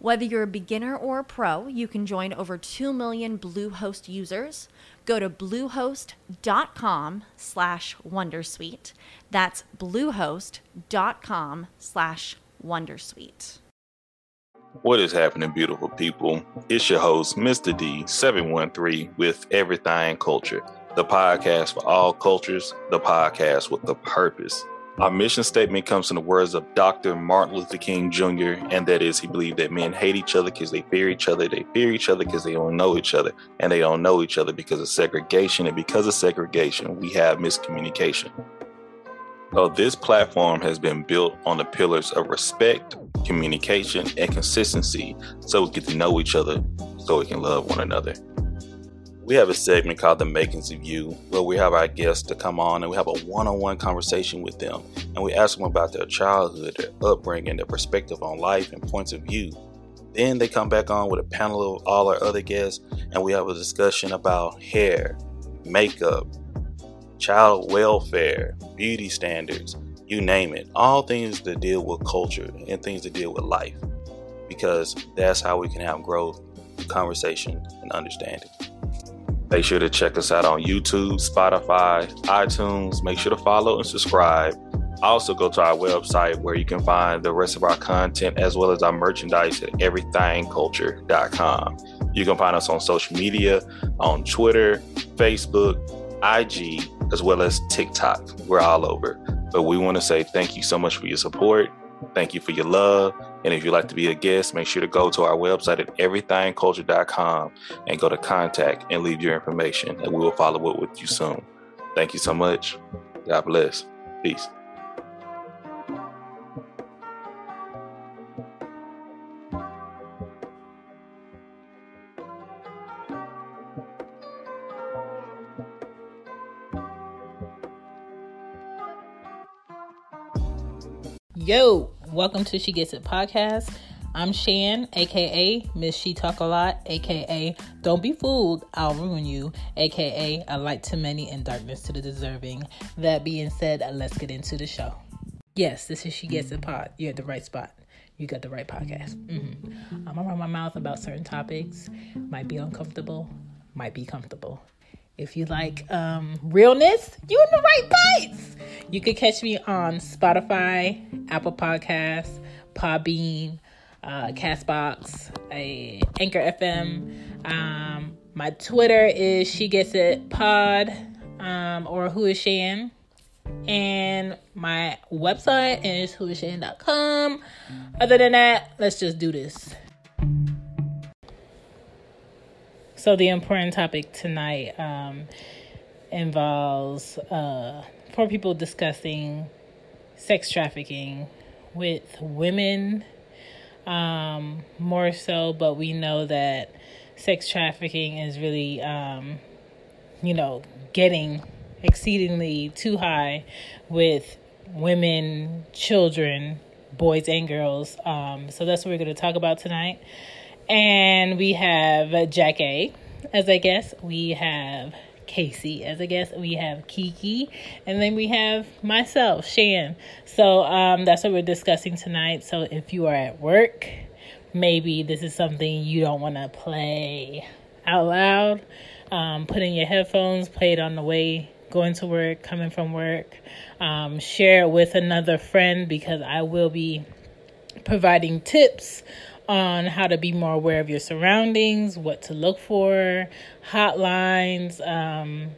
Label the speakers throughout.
Speaker 1: Whether you're a beginner or a pro, you can join over 2 million Bluehost users. Go to bluehost.com slash wondersuite. That's bluehost.com slash wondersuite.
Speaker 2: What is happening, beautiful people? It's your host, Mr. D713 with Everything Culture, the podcast for all cultures, the podcast with the purpose our mission statement comes from the words of Dr. Martin Luther King Jr., and that is he believed that men hate each other because they fear each other. They fear each other because they don't know each other, and they don't know each other because of segregation. And because of segregation, we have miscommunication. So, this platform has been built on the pillars of respect, communication, and consistency so we get to know each other so we can love one another we have a segment called The Makings of You, where we have our guests to come on and we have a one on one conversation with them. And we ask them about their childhood, their upbringing, their perspective on life, and points of view. Then they come back on with a panel of all our other guests, and we have a discussion about hair, makeup, child welfare, beauty standards, you name it. All things that deal with culture and things that deal with life. Because that's how we can have growth, conversation, and understanding. Make sure to check us out on YouTube, Spotify, iTunes. Make sure to follow and subscribe. Also, go to our website where you can find the rest of our content as well as our merchandise at everythingculture.com. You can find us on social media on Twitter, Facebook, IG, as well as TikTok. We're all over. But we want to say thank you so much for your support. Thank you for your love. And if you'd like to be a guest, make sure to go to our website at everythingculture.com and go to contact and leave your information, and we will follow up with you soon. Thank you so much. God bless. Peace.
Speaker 3: Yo, welcome to She Gets It podcast. I'm Shan, aka Miss She Talk a Lot, aka Don't Be Fooled, I'll Ruin You, aka A Light to Many and Darkness to the Deserving. That being said, let's get into the show. Yes, this is She Gets It pod. You're at the right spot. You got the right podcast. Mm-hmm. I'm gonna run my mouth about certain topics. Might be uncomfortable, might be comfortable. If you like um, realness, you're in the right place. You can catch me on Spotify, Apple Podcasts, Podbean, uh, Castbox, uh, Anchor FM. Um, my Twitter is She Gets It Pod um, or Who Is Shan. And my website is whoisshan.com. Other than that, let's just do this. So, the important topic tonight um, involves uh, four people discussing sex trafficking with women, um, more so, but we know that sex trafficking is really, um, you know, getting exceedingly too high with women, children, boys, and girls. Um, so, that's what we're going to talk about tonight. And we have Jack A as a guest. We have Casey as a guest. We have Kiki. And then we have myself, Shan. So um, that's what we're discussing tonight. So if you are at work, maybe this is something you don't want to play out loud. Um, put in your headphones, play it on the way going to work, coming from work. Um, share it with another friend because I will be providing tips on how to be more aware of your surroundings, what to look for, hotlines, um,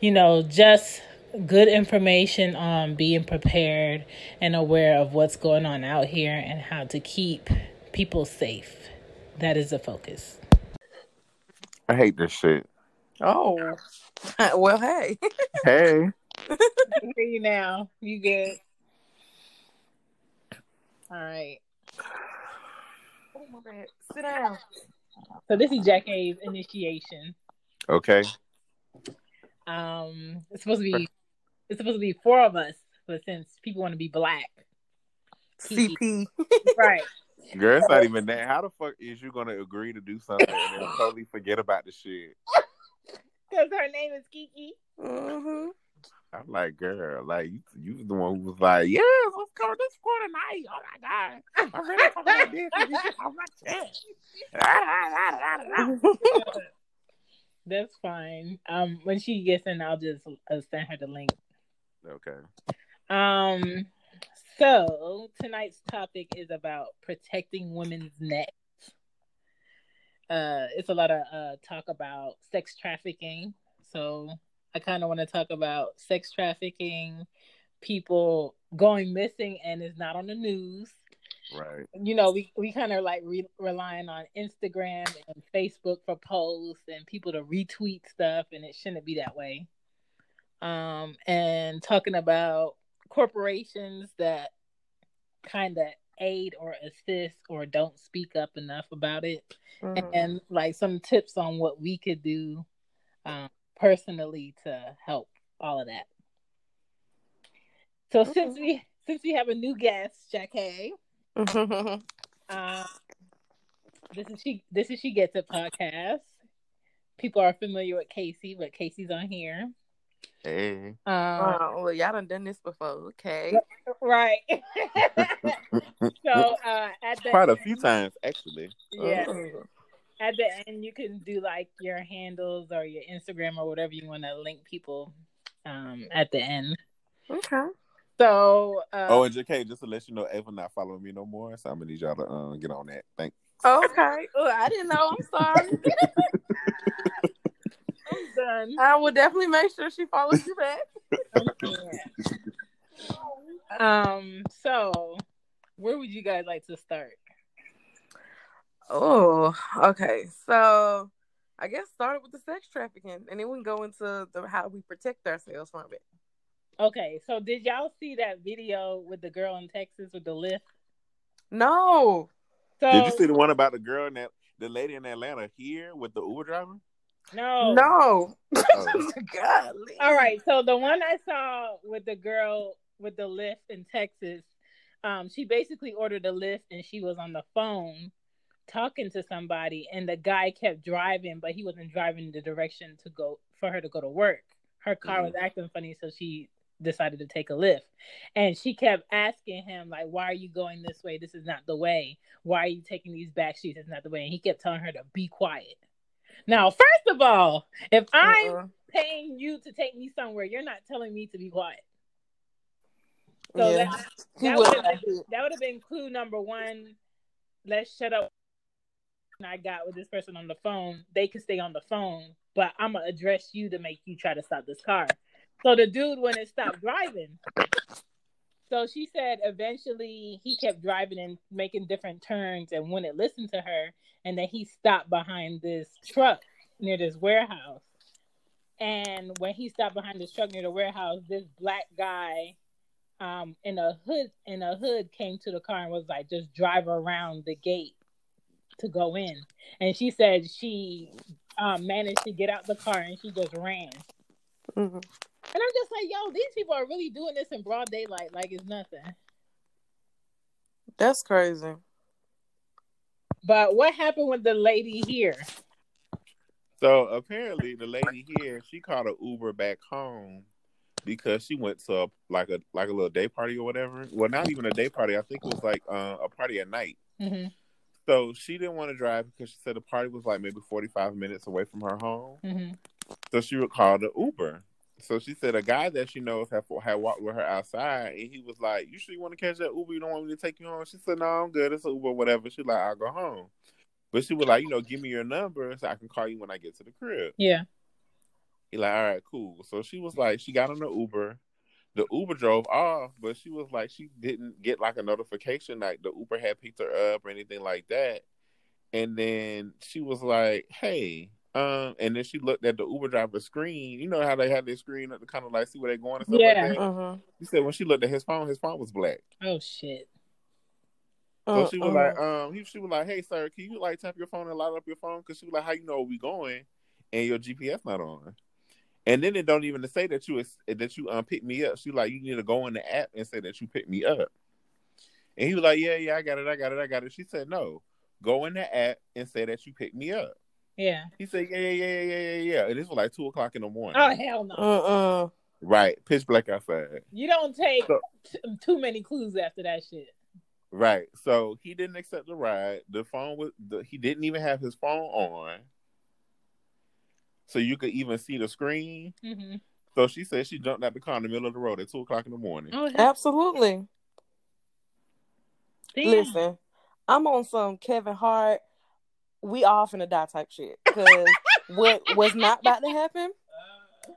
Speaker 3: you know, just good information on being prepared and aware of what's going on out here and how to keep people safe. That is the focus.
Speaker 4: I hate this shit.
Speaker 5: Oh, well, hey.
Speaker 4: Hey.
Speaker 3: I hear you now. You good? All right.
Speaker 5: My. Sit down.
Speaker 3: So this is Jack A's initiation.
Speaker 4: Okay.
Speaker 3: Um, it's supposed to be it's supposed to be four of us, but since people want to be black,
Speaker 5: CP.
Speaker 3: right?
Speaker 4: Girl, it's not even that. How the fuck is you gonna agree to do something and then totally forget about the shit?
Speaker 3: Because her name is Kiki.
Speaker 5: hmm
Speaker 4: I'm like, girl, like you, you was the one who was like, yes, let's go to this for tonight. Oh my god, I'm ready for this. and you just- I'm like, "Yeah."
Speaker 3: That's fine. Um, when she gets in, I'll just uh, send her the link.
Speaker 4: Okay.
Speaker 3: Um, so tonight's topic is about protecting women's necks. Uh, it's a lot of uh talk about sex trafficking. So I kind of want to talk about sex trafficking, people going missing, and it's not on the news.
Speaker 4: Right.
Speaker 3: You know, we we kind of like re- relying on Instagram and Facebook for posts and people to retweet stuff, and it shouldn't be that way. Um, and talking about corporations that kind of aid or assist or don't speak up enough about it
Speaker 5: Mm-hmm.
Speaker 3: and like some tips on what we could do um, personally to help all of that so since we since we have a new guest jack hay
Speaker 5: Mhm.
Speaker 3: um, this is she this is she gets it podcast people are familiar with casey but casey's on here
Speaker 4: Hey.
Speaker 3: um,
Speaker 5: Oh, well, y'all done done this before. Okay.
Speaker 3: right so uh at the
Speaker 4: Quite a few times, actually.
Speaker 3: yeah
Speaker 5: Mhm.
Speaker 3: At the end you can do like your handles or your instagram or whatever you want to link people um at the end
Speaker 5: Okay.
Speaker 3: so uh
Speaker 4: Oh, and JK, just to let you know, Ava not following me no more, so I'm gonna need y'all to uh, get on that. Thank.
Speaker 5: Okay. Oh, I didn't know. I'm sorry.
Speaker 3: i'm done
Speaker 5: I will definitely make sure she follows you back.
Speaker 3: um so where would you guys like to start
Speaker 5: Oh, okay. So I guess started with the sex trafficking, and then we can go into the how we protect ourselves from it.
Speaker 3: okay so did y'all see that video with the girl in texas with the Lyft
Speaker 5: No.
Speaker 3: so
Speaker 4: Did you see the one about the girl in that, the lady in Atlanta here with the Uber driver?
Speaker 3: no
Speaker 5: No.
Speaker 4: Oh.
Speaker 5: Golly.
Speaker 3: All right. So the one I saw with the girl with the Lyft in Texas, um, she basically ordered a Lyft and she was on the phone talking to somebody, and the guy kept driving, but he wasn't driving in the direction to go for her to go to work. Her car was mm-hmm. acting funny, so she decided to take a Lyft. And she kept asking him, like, why are you going this way? This is not the way. Why are you taking these back streets? It's not the way. And he kept telling her to be quiet. Now, first of all, if I'm
Speaker 5: Uh-uh.
Speaker 3: paying you to take me somewhere, you're not telling me to be quiet. So
Speaker 5: yeah.
Speaker 3: that, that
Speaker 5: would have
Speaker 3: been, that would have been clue number one. Let's shut up. I got with this person on the phone. They could stay on the phone, but I'm gonna address you to make you try to stop this car. So the dude wouldn't stop driving. So she said eventually he kept driving and making different turns and wouldn't listen to her. And then he stopped behind this truck near this warehouse. And when he stopped behind this truck near the warehouse, this black guy um, in a hood in a hood came to the car and was like, just drive around the gate to go in. And she said she um, managed to get out the car and she just ran.
Speaker 5: Mhm.
Speaker 3: And I'm just like, yo, these people are really doing this in broad daylight like it's nothing.
Speaker 5: That's crazy.
Speaker 3: But what happened with the lady here?
Speaker 4: So apparently, the lady here she called an Uber back home because she went to a, like a like a little day party or whatever. Well, not even a day party. I think it was like uh, a party at night.
Speaker 3: Mm-hmm.
Speaker 4: So she didn't want to drive because she said the party was like maybe forty five minutes away from her home.
Speaker 3: Mm-hmm.
Speaker 4: So she would call the Uber. So she said a guy that she knows had had walked with her outside, and he was like, "You sure you want to catch that Uber? You don't want me to take you home?" She said, "No, I'm good. It's an Uber, whatever." She like, "I'll go home," but she was like, "You know, give me your number so I can call you when I get to the crib."
Speaker 3: Yeah.
Speaker 4: He like, "All right, cool." So she was like, she got on the Uber. The Uber drove off, but she was like she didn't get like a notification like the Uber had picked her up or anything like that. And then she was like, "Hey," um, and then she looked at the Uber driver screen. You know how they have their screen to kind of like see where they're going and stuff
Speaker 3: Yeah.
Speaker 4: like that.
Speaker 5: Uh-huh.
Speaker 4: She said when she looked at his phone, his phone was black.
Speaker 3: Oh shit.
Speaker 4: So she was
Speaker 5: Uh-uh.
Speaker 4: like, um, he, she was like, "Hey, sir, can you like tap your phone and light up your phone?" Because she was like, "How you know where we going?" And your GPS not on. And then it don't even say that you that you um pick me up. She like, you need to go in the app and say that you picked me up. And he was like, "Yeah, yeah, I got it, I got it, I got it." She said, "No, go in the app and say that you picked me up."
Speaker 3: Yeah.
Speaker 4: He said, "Yeah, yeah, yeah, yeah, yeah, yeah, yeah." And this was like two o'clock in the morning.
Speaker 3: Oh hell no.
Speaker 5: Uh-uh.
Speaker 4: Right, pitch black outside.
Speaker 3: You don't take
Speaker 4: So-
Speaker 3: t- too many clues after that shit.
Speaker 4: Right. So he didn't accept the ride. The phone was the, he didn't even have his phone on. So you could even see the screen.
Speaker 3: Mm-hmm.
Speaker 4: So she said she jumped out the car in the middle of the road at two o'clock in the morning.
Speaker 3: Oh hell.
Speaker 5: Absolutely.
Speaker 3: Damn.
Speaker 5: Listen, I'm on some Kevin Hart. We all finna die type shit. Cause what was not about to happen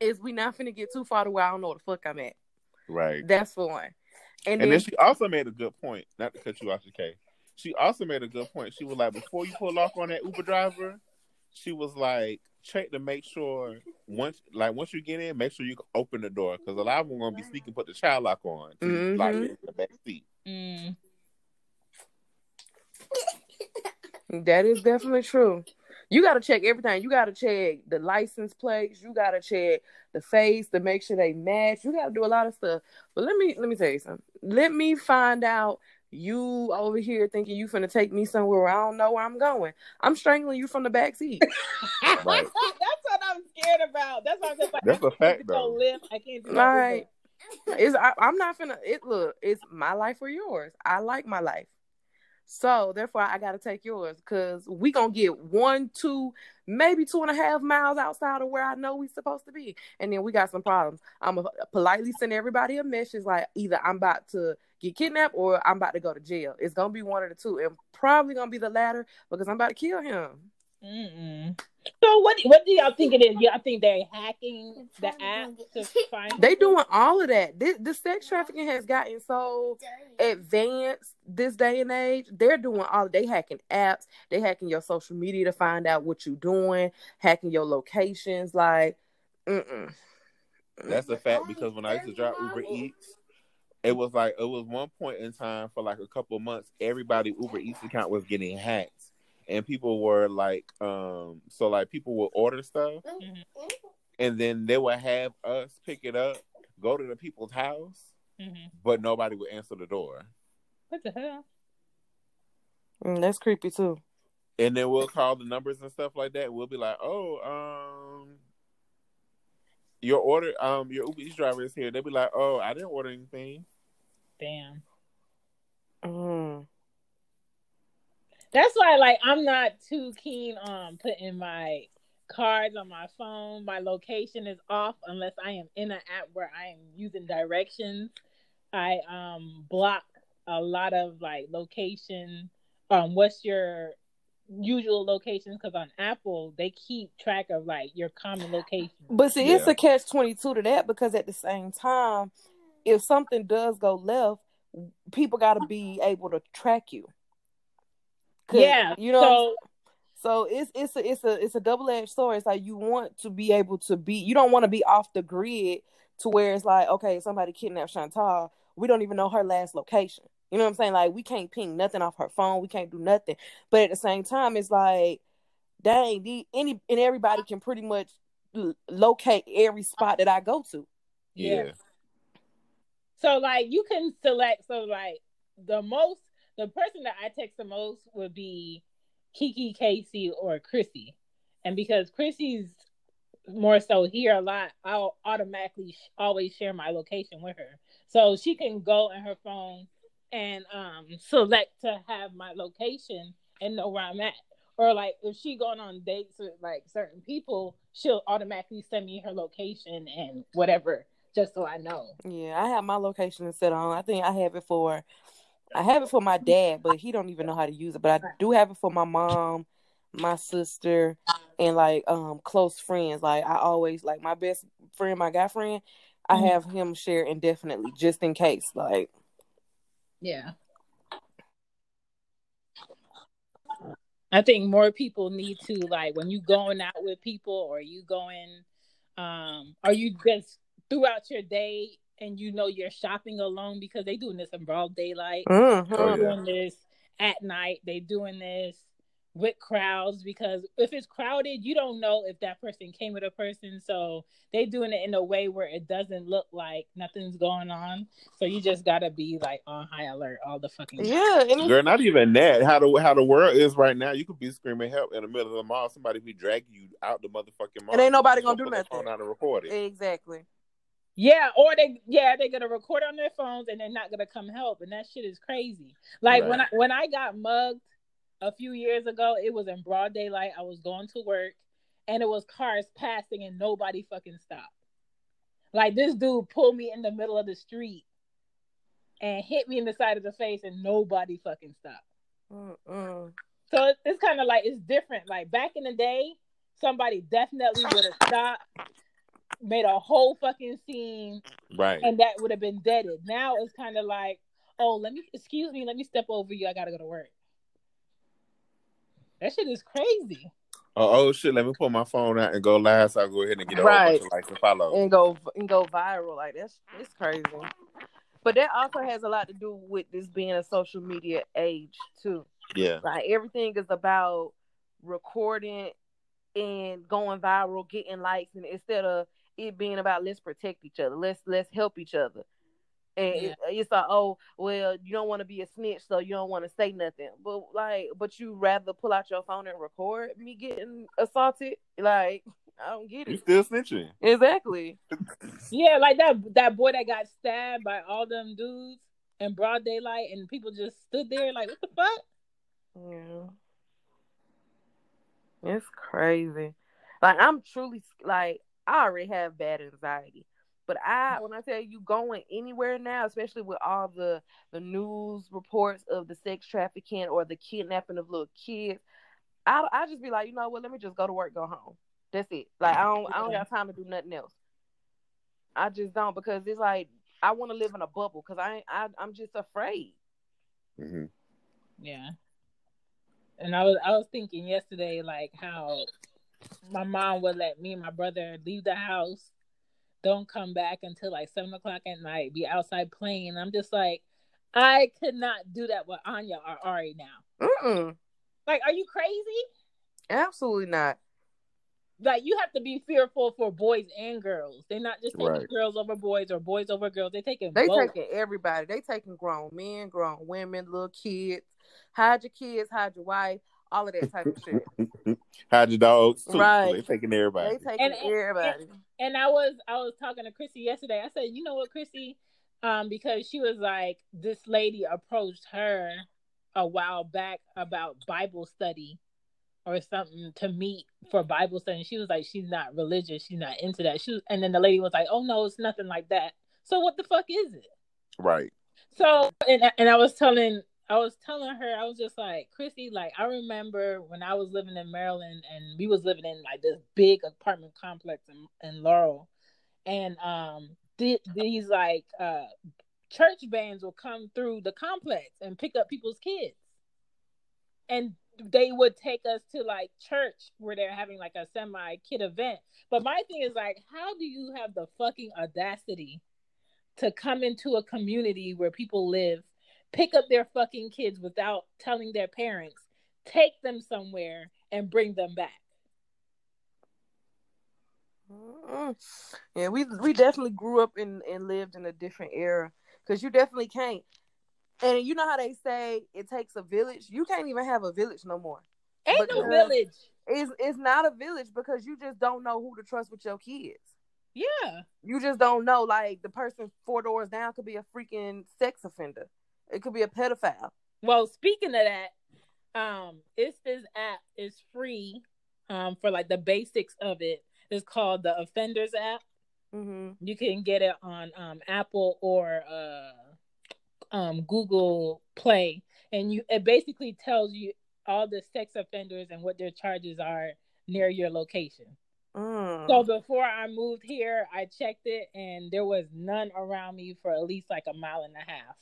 Speaker 5: is we not finna get too far to where I don't know where the fuck I'm at.
Speaker 4: Right.
Speaker 5: That's for one. And,
Speaker 4: And
Speaker 5: then,
Speaker 4: then she also made a good point. Not to cut you off, K. She also made a good point. She was like, before you pull off on that Uber driver, she was like, check to make sure once, like once you get in, make sure you can open the door because a lot of them gonna be sneaking, put the child lock on, to
Speaker 5: Mhm.
Speaker 4: lock in the back seat.
Speaker 3: Mm.
Speaker 5: that is definitely true. You gotta check everything. You gotta check the license plates. You gotta check the face to make sure they match. You gotta do a lot of stuff. But let me let me tell you something. Let me find out you over here thinking you finna take me somewhere where I don't know where I'm going. I'm strangling you from the back seat.
Speaker 4: Right.
Speaker 3: That's what I'm scared about. That's what I'm saying. Like,
Speaker 4: That's
Speaker 3: I
Speaker 4: a fact,
Speaker 3: do
Speaker 4: though.
Speaker 3: lift. I can't do no
Speaker 5: All right. It's I, I'm not finna it look, it's my life or yours. I like my life. So therefore I gotta take yours because we gonna get one, two, maybe two and a half miles outside of where I know we supposed to be. And then we got some problems. I'm gonna politely send everybody a message like either I'm about to get kidnapped or I'm about to go to jail. It's gonna be one of the two, and probably gonna be the latter because I'm about to kill him.
Speaker 3: Mm-mm. So what? What do y'all think it is? Y'all think they're hacking the app to find?
Speaker 5: They doing all of that. This, the sex trafficking has gotten so advanced this day and age. They're doing all. They hacking apps. They hacking your social media to find out what you're doing. Hacking your locations. Like, mm-mm.
Speaker 4: That's a fact because when I used to drive Uber Eats, it was like it was one point in time for like a couple of months, everybody Uber Eats account was getting hacked. And people were like, um, so like people would order stuff and then they would have us pick it up, go to the people's house,
Speaker 3: Mhm.
Speaker 4: but nobody would answer the door.
Speaker 3: What the hell?
Speaker 5: Mm, that's creepy too.
Speaker 4: And then we'll call the numbers and stuff like that. We'll be like, oh, um, your order, um, your Uber Eats driver is here. They'll be like, oh, I didn't order anything.
Speaker 3: Damn.
Speaker 5: Mm.
Speaker 3: That's why, like, I'm not too keen on putting my cards on my phone. My location is off unless I am in an app where I am using directions. I um block a lot of like location. Um, what's your usual locations? Because on Apple they keep track of like your common location.
Speaker 5: But see, it's a catch twenty two to that because at the same time, if something does go left, people got to be able to track you.
Speaker 3: Yeah,
Speaker 5: you know.
Speaker 3: So
Speaker 5: So it's it's a it's a it's a double edged sword. It's like you want to be able to be you don't want to be off the grid to where it's like okay somebody kidnapped Chantal we don't even know her last location. You know what I'm saying? Like we can't ping nothing off her phone. We can't do nothing. But at the same time, it's like dang, the, any and everybody can pretty much l- locate every spot that I go to.
Speaker 3: Yeah. So like you can select so like the most the person that I text the most would be Kiki Casey or Chrissy. And because Chrissy's more so here a lot, I'll automatically sh- always share my location with her. So she can go in her phone and um select to have my location and know where I'm at. Or like if she going on dates with like certain people, she'll automatically send me her location and whatever just so I know.
Speaker 5: Yeah, I have my location set on. I think I have it for I have it for my dad, but he don't even know how to use it. But I do have it for my mom, my sister, and like um close friends. Like I always like my best friend, my guy friend. I
Speaker 3: Mhm.
Speaker 5: have him share indefinitely just in case. Like,
Speaker 3: Yeah. I think more people need to like when you going out with people or you going um are you just throughout your day and you know you're shopping alone because they doing this in broad daylight.
Speaker 5: mhm.
Speaker 3: They
Speaker 4: Oh, yeah.
Speaker 3: doing this at night. They doing this with crowds because if it's crowded, you don't know if that person came with a person. So they doing it in a way where it doesn't look like nothing's going on. So you just gotta be like on high alert all the fucking time.
Speaker 5: yeah, and it's,
Speaker 4: Girl, not even that. How the how the world is right now, you could be screaming help in the middle of the mall. Somebody be dragging you out the motherfucking mall.
Speaker 5: And ain't nobody
Speaker 4: You
Speaker 5: gonna do nothing.
Speaker 4: Phone out and record it.
Speaker 5: exactly.
Speaker 3: Yeah, or they yeah, they're gonna record on their phones and they're not gonna come help, and that shit is crazy. Like when I when I got mugged a few years ago, it was in broad daylight. I was going to work, and it was cars passing, and nobody fucking stopped. Like this dude pulled me in the middle of the street and hit me in the side of the face, and nobody fucking stopped.
Speaker 5: Mm-mm.
Speaker 3: So it- it's kind of like it's different. Like back in the day, somebody definitely would have stopped, made a whole fucking scene,
Speaker 4: Right.
Speaker 3: and that would have been deaded. Now it's kind of like, oh, let me excuse me, let me step over you. I gotta go to work. That shit is crazy.
Speaker 4: Oh, oh shit, let me pull my phone out and go live so I go ahead and get a
Speaker 5: Right.
Speaker 4: whole bunch of likes and follows.
Speaker 5: and go and go viral. Like that's it's crazy. But that also has a lot to do with this being a social media age too.
Speaker 4: Yeah.
Speaker 5: Like everything is about recording and going viral, getting likes, and instead of it being about let's protect each other, let's let's help each other. And
Speaker 3: Yeah.
Speaker 5: it's like, oh, well, you don't want to be a snitch, so you don't want to say nothing. But like, but you rather pull out your phone and record me getting assaulted. Like, I don't get it.
Speaker 4: You
Speaker 5: it.
Speaker 4: still snitching.
Speaker 5: Exactly.
Speaker 3: Yeah, like that that boy that got stabbed by all them dudes in broad daylight, and people just stood there like, what the fuck?
Speaker 5: Yeah. It's crazy. Like I'm truly like I already have bad anxiety. But I when I tell you going anywhere now, especially with all the the news reports of the sex trafficking or the kidnapping of little kids, I I just be like, you know what, let me just go to work, go home. That's it. Like I don't I don't got time to do nothing else. I just don't because it's like I want to live in a bubble because I, ain't- I I'm just afraid.
Speaker 4: hmm
Speaker 3: Yeah. And I was I was thinking yesterday like how my mom would let me and my brother leave the house, don't come back until like seven o'clock at night, be outside playing. I'm just like, I could not do that with Anya or Ari now.
Speaker 5: Mm-mm.
Speaker 3: Like, are you crazy?
Speaker 5: Absolutely not.
Speaker 3: Like you have to be fearful for boys and girls. They're not just taking
Speaker 4: Right.
Speaker 3: girls over boys or boys over girls. They're taking
Speaker 5: They
Speaker 3: both.
Speaker 5: taking everybody. They taking grown men, grown women, little kids. Hide your kids, hide your wife, all of that type of shit.
Speaker 4: Hide your dogs too.
Speaker 5: Right.
Speaker 4: They taking everybody.
Speaker 5: They taking
Speaker 3: And- and-
Speaker 5: everybody.
Speaker 3: And I was I was talking to Chrissy yesterday. I said, you know what, Chrissy, um, because she was like, this lady approached her a while back about Bible study or something to meet for Bible study. And she was like, she's not religious, she's not into that. She was, and then the lady was like, oh no, it's nothing like that. So what the fuck is it?
Speaker 4: right.
Speaker 3: So and and I was telling I was telling her I was just like Chrissy like I remember when I was living in Maryland and we was living in like this big apartment complex in, in Laurel. And um th- these like uh church bands will come through the complex and pick up people's kids. And they would take us to like church where they're having like a semi kid event. But my thing is like how do you have the fucking audacity to come into a community where people live, pick up their fucking kids without telling their parents, take them somewhere and bring them back.
Speaker 5: Mm-mm. Yeah, we we definitely grew up in and lived in a different era because you definitely can't. And you know how they say it takes a village. You can't even have a village no more.
Speaker 3: Ain't
Speaker 5: But,
Speaker 3: no village.
Speaker 5: It's it's not a village because you just don't know who to trust with your kids.
Speaker 3: Yeah.
Speaker 5: You just don't know. Like the person four doors down could be a freaking sex offender. It could be a pedophile.
Speaker 3: Well, speaking of that, um, it's this app is free um for like the basics of it. It's called the Offenders app.
Speaker 5: hmm
Speaker 3: You can get it on um Apple or uh um Google Play and you it basically tells you all the sex offenders and what their charges are near your location.
Speaker 5: Mm.
Speaker 3: So before I moved here, I checked it and there was none around me for at least like a mile and a half.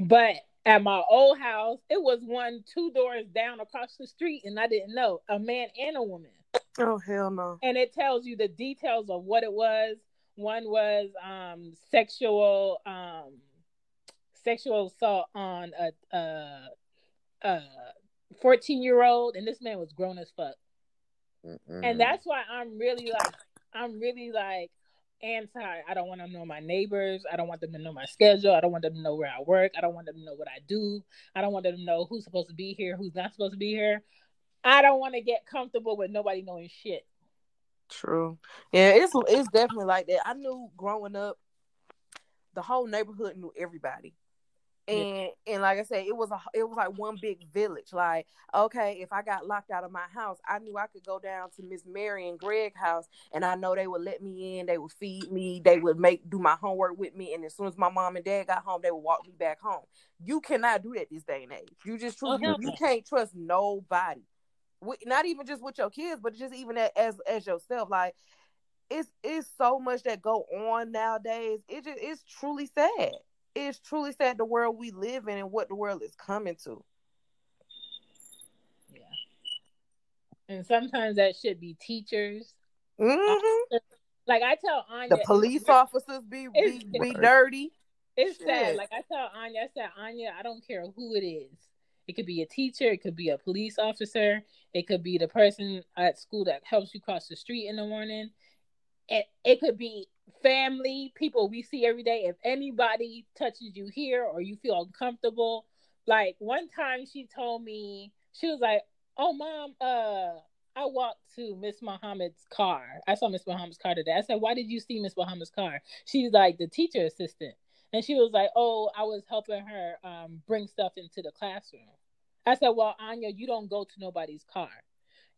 Speaker 3: But at my old house, it was one two doors down across the street, and I didn't know a man and a woman.
Speaker 5: oh hell no.
Speaker 3: And it tells you the details of what it was. One was um sexual um sexual assault on a a, a 14 year old, and this man was grown as fuck.
Speaker 4: Mm-mm.
Speaker 3: And that's why I'm really like, I'm really like anti. I don't want to know my neighbors. I don't want them to know my schedule. I don't want them to know where I work. I don't want them to know what I do. I don't want them to know who's supposed to be here, who's not supposed to be here. I don't want to get comfortable with nobody knowing shit.
Speaker 5: True. Yeah, it's it's definitely like that. I knew growing up, the whole neighborhood knew everybody. And and like I said, it was a it was like one big village. Like, okay, if I got locked out of my house, I knew I could go down to Miss Mary and Greg house and I know they would let me in, they would feed me, they would make do my homework with me, and as soon as my mom and dad got home, they would walk me back home. You cannot do that this day and age. You just truly
Speaker 3: hell
Speaker 5: you can't trust nobody. Not even just with your kids, but just even as as yourself. Like it's it's so much that go on nowadays. It just it's truly sad. It's truly sad the world we live in and what the world is coming to. Yeah.
Speaker 3: And sometimes that should be teachers.
Speaker 5: hmm
Speaker 3: Like I tell Anya,
Speaker 5: The police officers be be, be dirty.
Speaker 3: It's sad. Like I tell Anya, I said, Anya, I don't care who it is. It could be a teacher, it could be a police officer, it could be the person at school that helps you cross the street in the morning. It it could be family, people we see every day. If anybody touches you here or you feel uncomfortable, like one time she told me, she was like, Oh mom, uh I walked to Miss Muhammad's car. I saw Miss Muhammad's car today. I said, Why did you see Miss Muhammad's car? She's like the teacher assistant. And she was like, "Oh, I was helping her um, bring stuff into the classroom." I said, "Well, Anya, you don't go to nobody's car.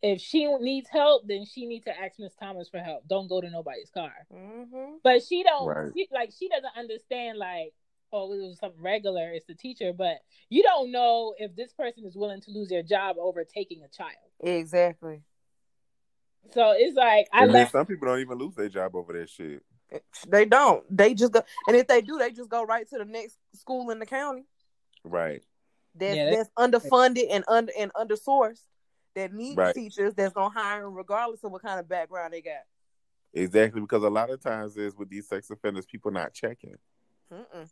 Speaker 3: If she needs help, then she needs to ask Miss Thomas for help. Don't go to nobody's car."
Speaker 5: hmm
Speaker 3: But she don't
Speaker 4: Right.
Speaker 3: she, like she doesn't understand like, oh, it was something regular. It's the teacher, but you don't know if this person is willing to lose their job over taking a child.
Speaker 5: Exactly.
Speaker 3: So it's like I
Speaker 4: And
Speaker 3: left.
Speaker 4: some people don't even lose their job over that shit.
Speaker 5: They don't. They just go, and if they do, they just go right to the next school in the county
Speaker 4: Right.
Speaker 5: that's
Speaker 3: Yeah, they-
Speaker 5: that's underfunded and under and undersourced that need
Speaker 4: Right.
Speaker 5: teachers that's gonna hire them regardless of what kind of background they got.
Speaker 4: Exactly, because a lot of times is with these sex offenders, people not checking,
Speaker 5: Mm-mm.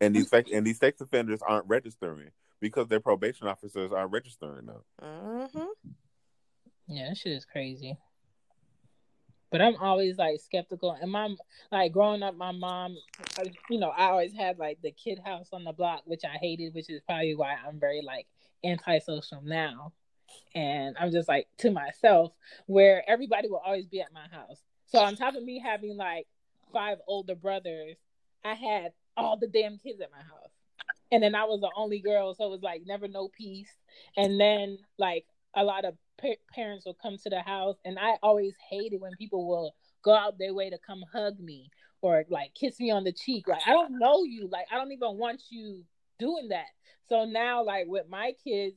Speaker 4: and these sex and these sex offenders aren't registering because their probation officers aren't registering them.
Speaker 5: Mm-hmm.
Speaker 3: Yeah, that shit is crazy. But I'm always like skeptical. And my like growing up, my mom, you know, I always had like the kid house on the block, which I hated, which is probably why I'm very like antisocial now. And I'm just like to myself, where everybody will always be at my house. So on top of me having like five older brothers, I had all the damn kids at my house. And then I was the only girl, so it was like never no peace. And then like a lot of pa- parents will come to the house, and I always hated when people will go out their way to come hug me or like kiss me on the cheek. Like I don't know you, like I don't even want you doing that. So now, like with my kids,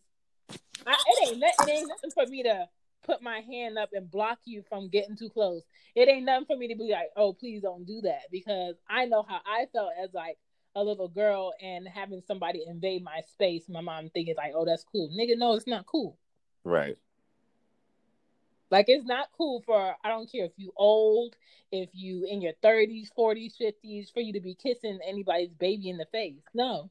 Speaker 3: I, it ain't no- it ain't nothing for me to put my hand up and block you from getting too close. It ain't nothing for me to be like, oh, please don't do that because I know how I felt as like a little girl and having somebody invade my space. My mom thinking like, oh, that's cool, nigga. No, it's not cool.
Speaker 4: Right.
Speaker 3: Like it's not cool for I don't care if you old, if you in your thirties, forties, fifties, for you to be kissing anybody's baby in the face. No.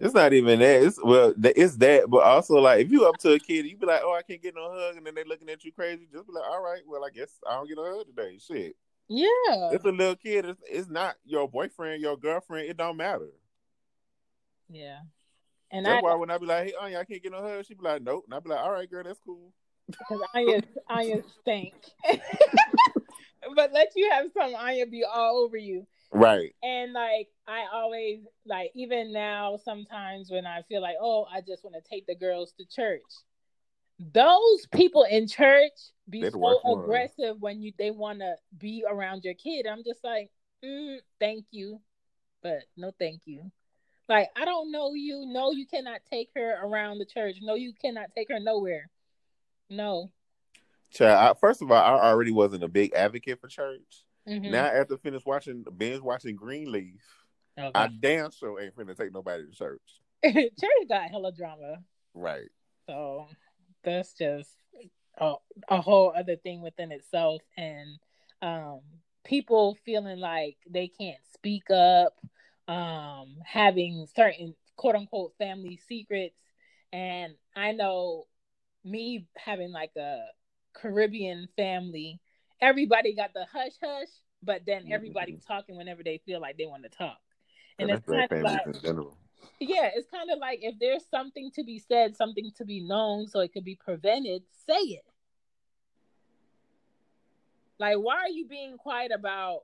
Speaker 4: It's not even that. It's well, it's that, but also like if you up to a kid, you be like, "Oh, I can't get no hug," and then they looking at you crazy. Just be like, "All right, well, I guess I don't get a hug today." Shit,
Speaker 3: Yeah.
Speaker 4: it's a little kid. It's, it's not your boyfriend, your girlfriend. It don't matter.
Speaker 3: Yeah. And
Speaker 4: That's
Speaker 3: I
Speaker 4: why when I be like, "Hey, Anya, I can't get no hug," she be like, "Nope," and I be like, "All right, girl, that's cool."
Speaker 3: because Anya Anya stink. but let you have some Anya be all over you.
Speaker 4: Right.
Speaker 3: And like I always like even now sometimes when I feel like oh I just want to take the girls to church. Those people in church be
Speaker 4: They'd
Speaker 3: so
Speaker 4: work for 'em.
Speaker 3: aggressive when you they want to be around your kid. I'm just like, mm, thank you, but no thank you. Like I don't know you. No, you cannot take her around the church. No, you cannot take her nowhere. No.
Speaker 4: Child, I, first of all, I already wasn't a big advocate for church.
Speaker 3: Mhm.
Speaker 4: Now after finish watching binge watching Greenleaf,
Speaker 3: Okay.
Speaker 4: I damn sure ain't finna take nobody to church.
Speaker 3: Church got hella drama.
Speaker 4: Right.
Speaker 3: So that's just a, a whole other thing within itself. And um, people feeling like they can't speak up, um, having certain quote unquote family secrets. And I know me having like a Caribbean family, everybody got the hush hush, but then everybody talking whenever they feel like they want to talk. And
Speaker 4: And
Speaker 3: it's kind of like,
Speaker 4: in general.
Speaker 3: yeah, it's kind of like if there's something to be said, something to be known, so it could be prevented, say it. Like, why are you being quiet about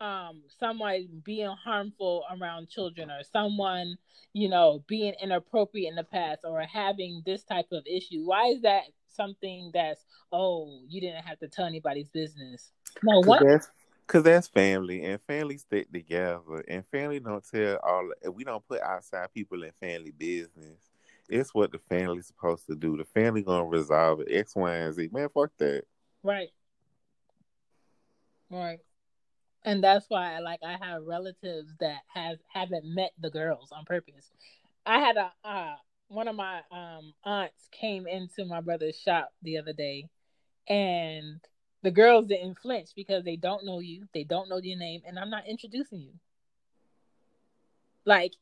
Speaker 3: um someone being harmful around children or someone, you know, being inappropriate in the past or having this type of issue? Why is that something that's oh, you didn't have to tell anybody's business? No,
Speaker 4: Cause
Speaker 3: what
Speaker 4: that's, Cause that's family, and family stick together, and family don't tell all. We don't put outside people in family business. It's what the family's supposed to do. The family gonna resolve it. X, Y, and Z. Man, fuck that.
Speaker 3: Right. Right. And that's why like I have relatives that have haven't met the girls on purpose. I had a uh one of my um aunts came into my brother's shop the other day and the girls didn't flinch because they don't know you, they don't know your name, and I'm not introducing you. Like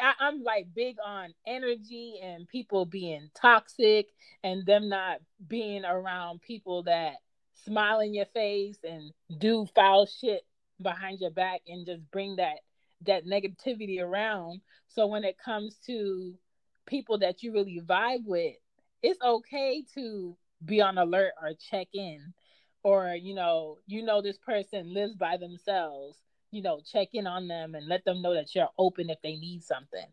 Speaker 3: I, I'm like big on energy and people being toxic and them not being around people that smile in your face and do foul shit behind your back and just bring that that negativity around. So when it comes to people that you really vibe with, it's okay to be on alert or check in or you know, you know this person lives by themselves, you know, check in on them and let them know that you're open if they need something.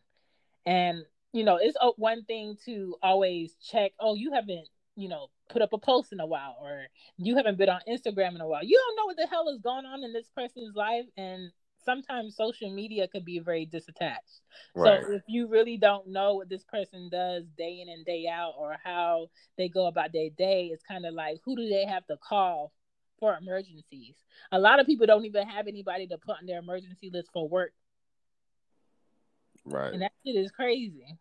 Speaker 3: And you know, it's one thing to always check, oh, you haven't, you know, put up a post in a while or you haven't been on Instagram in a while. You don't know what the hell is going on in this person's life and sometimes social media could be very disattached.
Speaker 4: Right.
Speaker 3: So if you really don't know what this person does day in and day out or how they go about their day, it's kind of like who do they have to call for emergencies? A lot of people don't even have anybody to put on their emergency list for work.
Speaker 4: right.
Speaker 3: And that shit is crazy.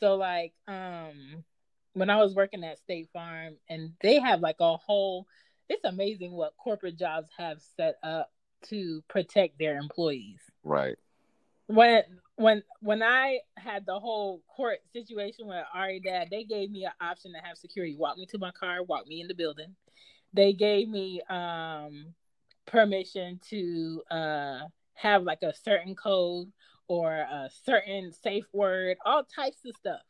Speaker 3: So like um when I was working at State Farm and they have like a whole it's amazing what corporate jobs have set up to protect their employees.
Speaker 4: right.
Speaker 3: When when when I had the whole court situation with Ari Dad, they gave me an option to have security walk me to my car, walk me in the building. They gave me um permission to uh have like a certain code or a certain safe word, all types of stuff.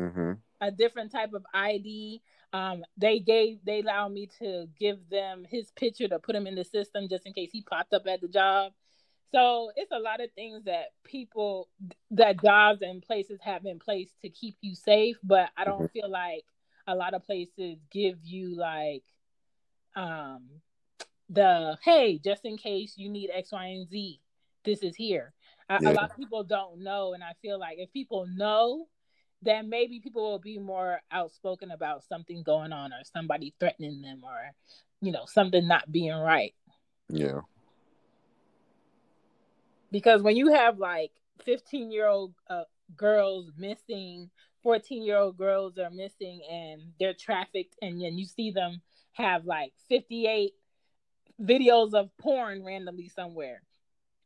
Speaker 4: Mm-hmm.
Speaker 3: A different type of ID. Um, they gave they allowed me to give them his picture to put him in the system just in case he popped up at the job. So it's a lot of things that people that jobs and places have in place to keep you safe, but I don't feel like a lot of places give you like um the hey, just in case you need X, Y, and Z, this is here.
Speaker 4: Yeah.
Speaker 3: a lot of people don't know, and I feel like if people know, then maybe people will be more outspoken about something going on or somebody threatening them or you know something not being right.
Speaker 4: Yeah.
Speaker 3: because when you have like 15 year old uh, girls missing 14 year old girls are missing and they're trafficked and then you see them have like 58 videos of porn randomly somewhere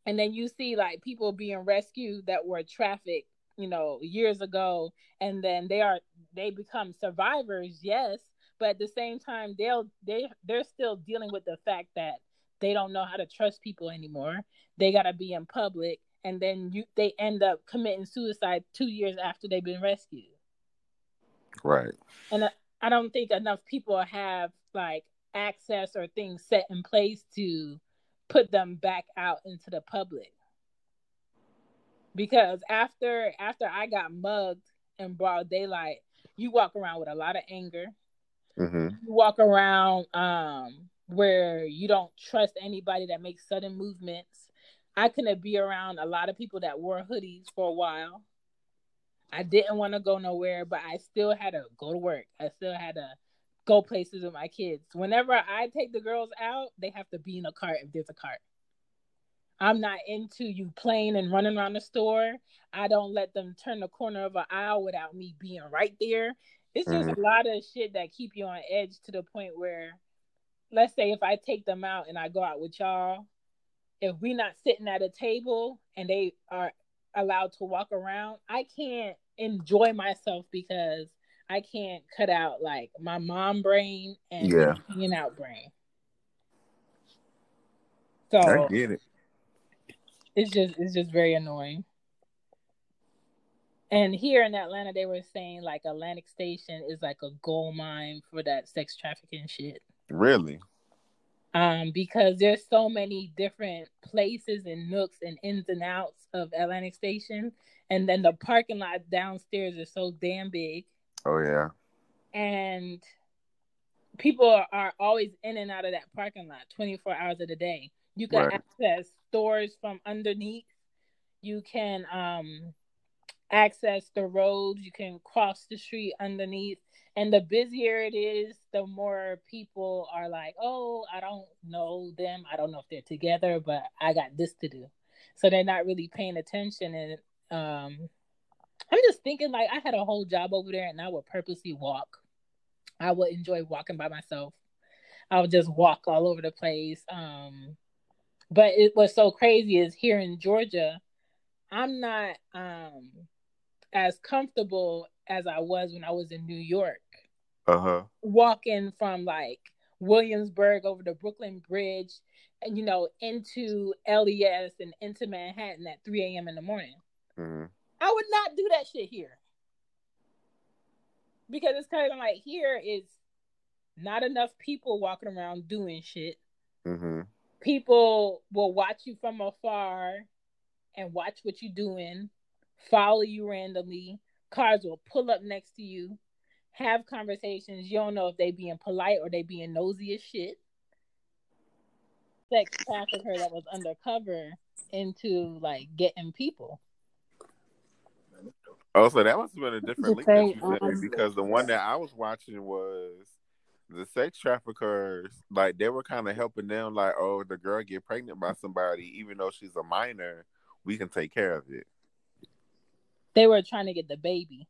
Speaker 3: and then you see like people being rescued that were trafficked you know years ago and then they are they become survivors yes but at the same time they'll they they're still dealing with the fact that they don't know how to trust people anymore they got to be in public and then you they end up committing suicide 2 years after they've been rescued
Speaker 4: Right.
Speaker 3: and I- I don't think enough people have like access or things set in place to put them back out into the public. Because after after I got mugged in broad daylight, you walk around with a lot of anger.
Speaker 4: Mm-hmm.
Speaker 3: You walk around um where you don't trust anybody that makes sudden movements. I couldn't be around a lot of people that wore hoodies for a while. I didn't want to go nowhere, but I still had to go to work. I still had to go places with my kids. Whenever I take the girls out, they have to be in a cart if there's a cart. I'm not into you playing and running around the store. I don't let them turn the corner of an aisle without me being right there. It's just mm-hmm. a lot of shit that keep you on edge to the point where, let's say, if I take them out and I go out with y'all, if we're not sitting at a table and they are allowed to walk around, I can't enjoy myself because I can't cut out like my mom brain and yeah. hanging out brain. So I get it. It's just it's just very annoying. And here in Atlanta, they were saying like Atlantic Station is like a gold mine for that sex trafficking shit.
Speaker 4: Really?
Speaker 3: Um, because there's so many different places and nooks and ins and outs of Atlantic Station, and then the parking lot downstairs is so damn big.
Speaker 4: Oh yeah.
Speaker 3: And people are, are always in and out of that parking lot 24 hours of the day. You can right. access stores from underneath. You can um access the roads. You can cross the street underneath. And the busier it is, the more people are like, oh, I don't know them. I don't know if they're together, but I got this to do. So they're not really paying attention. And um, I'm just thinking, like, I had a whole job over there and I would purposely walk. I would enjoy walking by myself. I would just walk all over the place. Um, but it was so crazy is here in Georgia, I'm not um as comfortable as I was when I was in New York.
Speaker 4: Uh-huh.
Speaker 3: Walking from like Williamsburg over the Brooklyn Bridge and you know into LES and into Manhattan at 3 a.m. in the morning. Mm-hmm. I would not do that shit here. Because it's kind of like here is not enough people walking around doing shit.
Speaker 4: Mm-hmm.
Speaker 3: People will watch you from afar and watch what you're doing follow you randomly. Cars will pull up next to you, have conversations. You don't know if they being polite or they being nosy as shit. Sex trafficker that was undercover into like getting people.
Speaker 4: Oh, so that must have been a different link that you said because the one that I was watching was the sex traffickers. Like they were kind of helping them, like, oh, the girl get pregnant by somebody, even though she's a minor, we can take care of it.
Speaker 3: They were trying to get the baby.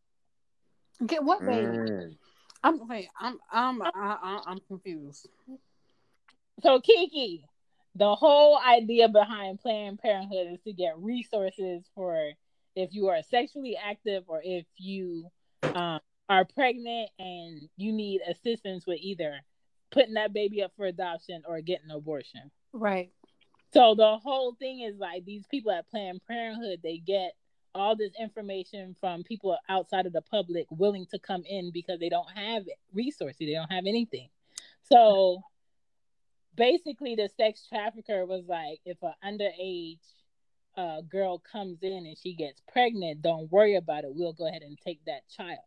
Speaker 6: Get what baby? Mm. I'm wait. I'm I'm I, I'm confused.
Speaker 3: So Kiki, the whole idea behind Planned Parenthood is to get resources for if you are sexually active or if you um, are pregnant and you need assistance with either putting that baby up for adoption or getting an abortion.
Speaker 6: Right.
Speaker 3: So the whole thing is like these people at Planned Parenthood, they get all this information from people outside of the public willing to come in because they don't have resources, they don't have anything. So basically, the sex trafficker was like, if an underage uh, girl comes in and she gets pregnant, don't worry about it. We'll go ahead and take that child.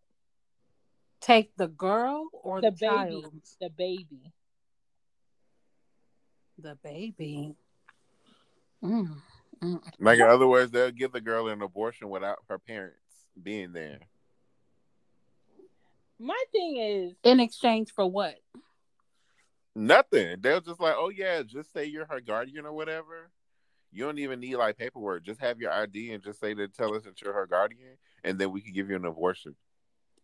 Speaker 6: Take the girl or the, the baby? Child?
Speaker 3: The baby.
Speaker 6: The baby. Mm.
Speaker 4: Like in other words, they'll give the girl an abortion without her parents being there.
Speaker 3: My thing is
Speaker 6: in exchange for what?
Speaker 4: Nothing. They'll just like, oh yeah, just say you're her guardian or whatever. You don't even need like paperwork. Just have your ID and just say to tell us that you're her guardian, and then we can give you an abortion.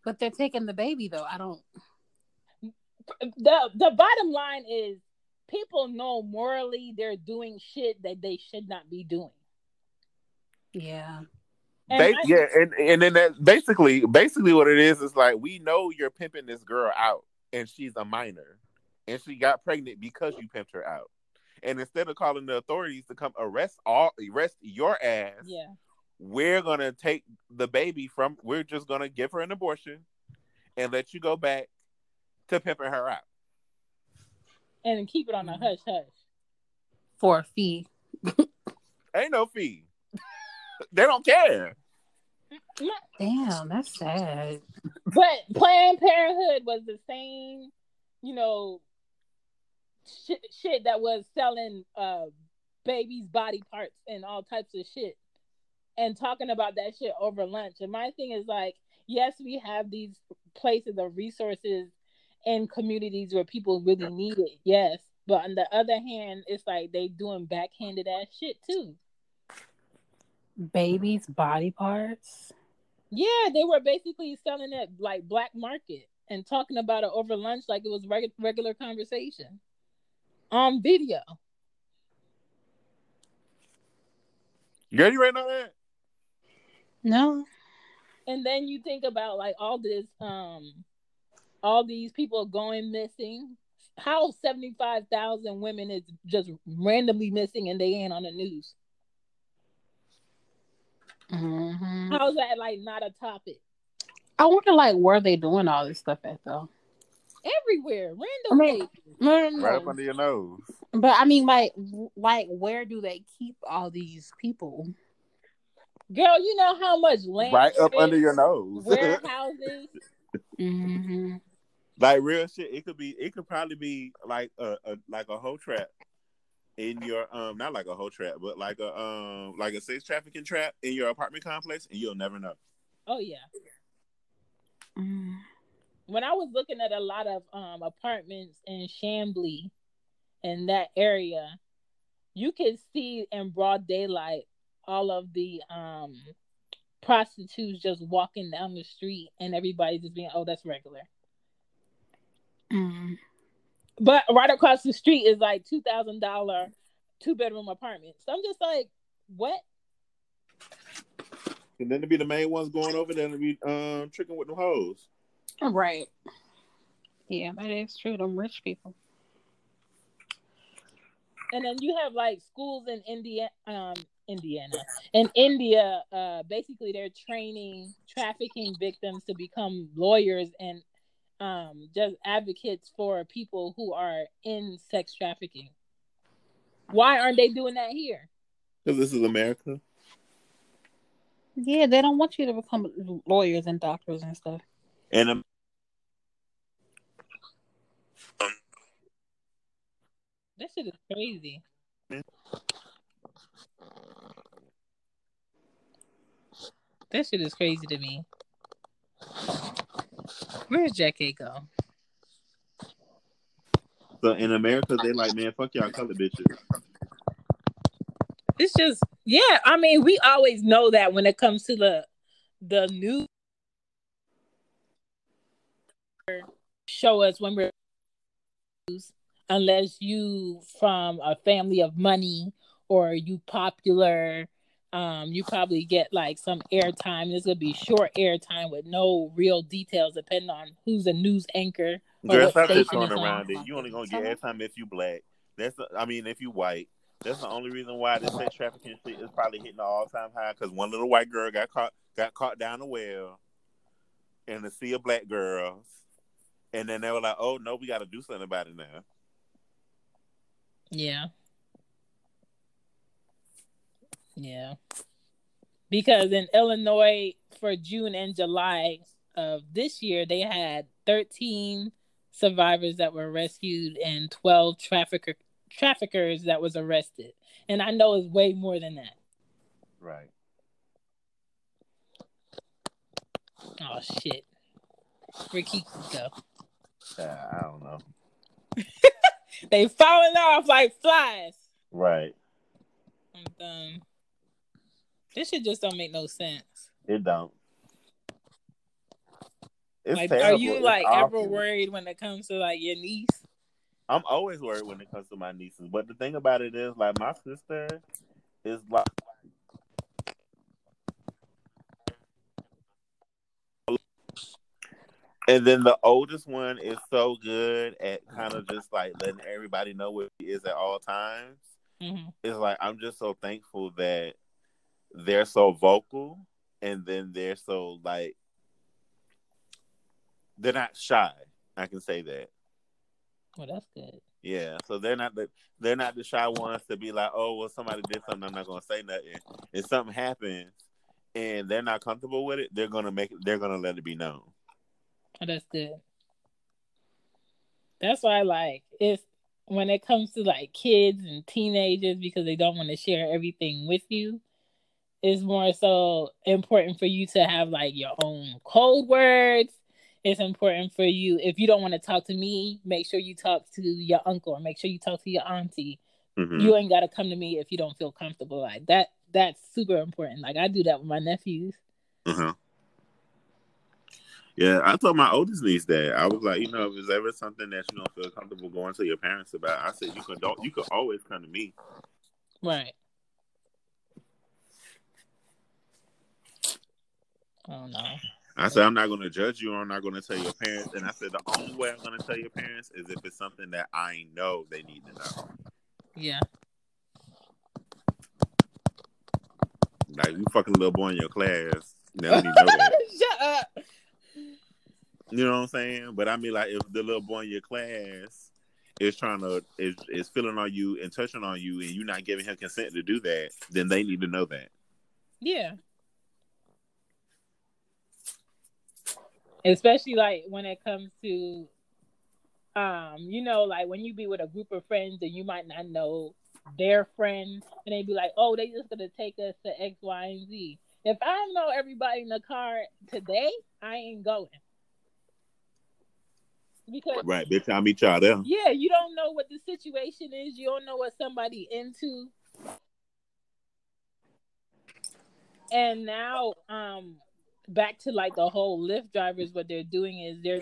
Speaker 6: But they're taking the baby though. I don't.
Speaker 3: The the bottom line is people know morally they're doing shit that they should not be doing.
Speaker 6: Yeah.
Speaker 4: Ba- yeah, and and then that basically basically what it is is like we know you're pimping this girl out and she's a minor and she got pregnant because you pimped her out. And instead of calling the authorities to come arrest all arrest your ass,
Speaker 3: yeah,
Speaker 4: we're gonna take the baby from we're just gonna give her an abortion and let you go back to pimping her out
Speaker 3: and keep it on a mm-hmm. hush hush
Speaker 6: for a fee.
Speaker 4: Ain't no fee. they don't care.
Speaker 6: Damn, that's sad.
Speaker 3: But Planned Parenthood was the same, you know, shit, shit that was selling uh babies' body parts and all types of shit. And talking about that shit over lunch. And my thing is like, yes, we have these places of resources in communities where people really need it. Yes. But on the other hand, it's like they doing backhanded ass shit too.
Speaker 6: Babies' body parts.
Speaker 3: Yeah, they were basically selling it like black market and talking about it over lunch like it was reg- regular conversation on video.
Speaker 4: Girl, you ready on that?
Speaker 6: No.
Speaker 3: And then you think about like all this, um, all these people going missing. How seventy five thousand women is just randomly missing and they ain't on the news?
Speaker 6: Mm-hmm.
Speaker 3: How's that like not a topic?
Speaker 6: I wonder, like, where they doing all this stuff at though.
Speaker 3: Everywhere, random
Speaker 6: I mean,
Speaker 3: places.
Speaker 6: No, no,
Speaker 4: Right up under your nose.
Speaker 6: But I mean, like, like, where do they keep all these people?
Speaker 3: Girl, you know how much land
Speaker 4: Right up
Speaker 3: there is?
Speaker 4: under your nose.
Speaker 3: warehouses.
Speaker 6: Mm-hmm.
Speaker 4: like real shit. It could be. It could probably be like a, a like a whole trap in your um not like a whole trap, but like a um like a sex trafficking trap in your apartment complex, and you'll never know.
Speaker 3: Oh yeah.
Speaker 6: Mm.
Speaker 3: When I was looking at a lot of um apartments in Chamblee in that area, you could see in broad daylight all of the um prostitutes just walking down the street and everybody just being, oh, that's regular.
Speaker 6: Mm.
Speaker 3: But right across the street is like two thousand dollar two bedroom apartment. So I'm just like, what?
Speaker 4: And then to be the main ones going over there to be um tricking with them hoes.
Speaker 6: Right. Yeah, that is true. Them rich people.
Speaker 3: And then you have like schools in India, um, Indiana, in India. Uh, basically, they're training trafficking victims to become lawyers and um, just advocates for people who are in sex trafficking. Why aren't they doing that here?
Speaker 4: Because this is America.
Speaker 6: Yeah, they don't want you to become lawyers and doctors and stuff.
Speaker 4: And um,
Speaker 3: That shit is crazy. That shit is crazy to me. Where's Jackie go?
Speaker 4: so in America, they like, man, fuck y'all color bitches.
Speaker 3: It's just yeah. I mean, we always know that when it comes to the the news, show us when we're unless you from a family of money or you popular. Um, you probably get like some airtime. This would be short airtime with no real details, depending on who's a news anchor. or
Speaker 4: Girl, stop just throwing around it. You only gonna get airtime if you black. That's the, I mean, if you white. That's the only reason why this sex trafficking shit is probably hitting an all time high. Because one little white girl got caught got caught down the well in a sea of black girls, and then they were like, "Oh no, we got to do something about it now."
Speaker 3: Yeah. Yeah. Because in Illinois for June and July of this year, they had 13 survivors that were rescued and 12 trafficker traffickers that was arrested. And I know it's way more than that.
Speaker 4: Right.
Speaker 3: Oh shit. Kiki go?
Speaker 4: Uh, I don't know.
Speaker 3: They falling off like flies.
Speaker 4: Right.
Speaker 3: I'm done. This shit just don't make no sense.
Speaker 4: It don't. It's
Speaker 3: like,
Speaker 4: terrible.
Speaker 3: are you
Speaker 4: It's
Speaker 3: like ever worried when it comes to like your niece?
Speaker 4: I'm always worried when it comes to my nieces. But the thing about it is, like, my sister is like. And then the oldest one is so good at kind of just like letting everybody know what he is at all times.
Speaker 3: hmm
Speaker 4: It's like I'm just so thankful that they're so vocal and then they're so like they're not shy. I can say that.
Speaker 3: Well, that's good.
Speaker 4: Yeah, so they're not the they're not the shy ones to be like, oh, well, somebody did something, I'm not gonna say nothing. If something happens and they're not comfortable with it, they're gonna make it. They're gonna let it be known.
Speaker 3: Oh, that's good. That's why, I like, if when it comes to like kids and teenagers, because they don't want to share everything with you, it's more so important for you to have like your own code words. It's important for you if you don't want to talk to me, make sure you talk to your uncle or make sure you talk to your auntie.
Speaker 4: Mhm.
Speaker 3: You ain't gotta come to me if you don't feel comfortable. Like that that's super important. Like I do that with my nephews.
Speaker 4: Uh-huh. Yeah, I told my oldest niece that I was like, you know, if there's ever something that you don't feel comfortable going to your parents about, I said you can don't you could always come to me.
Speaker 3: Right. Oh no.
Speaker 4: I said I'm not going to judge you. or I'm not going to tell your parents. And I said the only way I'm going to tell your parents is if it's something that I know they need to know.
Speaker 3: Yeah.
Speaker 4: Like you fucking little boy in your class, they don't even know that.
Speaker 3: Shut up.
Speaker 4: You know what I'm saying? But I mean, like if the little boy in your class is trying to is is feeling on you and touching on you, and you're not giving him consent to do that, then they need to know that.
Speaker 3: Yeah. Especially like when it comes to um, you know, like when you be with a group of friends and you might not know their friends, and they be like, Oh, they just gonna take us to X, Y, and Z. If I know everybody in the car today, I ain't going. Because
Speaker 4: Right, bitch. I'll meet y'all there.
Speaker 3: yeah, you don't know what the situation is. You don't know what somebody into. And now, um, back to like the whole Lyft drivers. What they're doing is they're.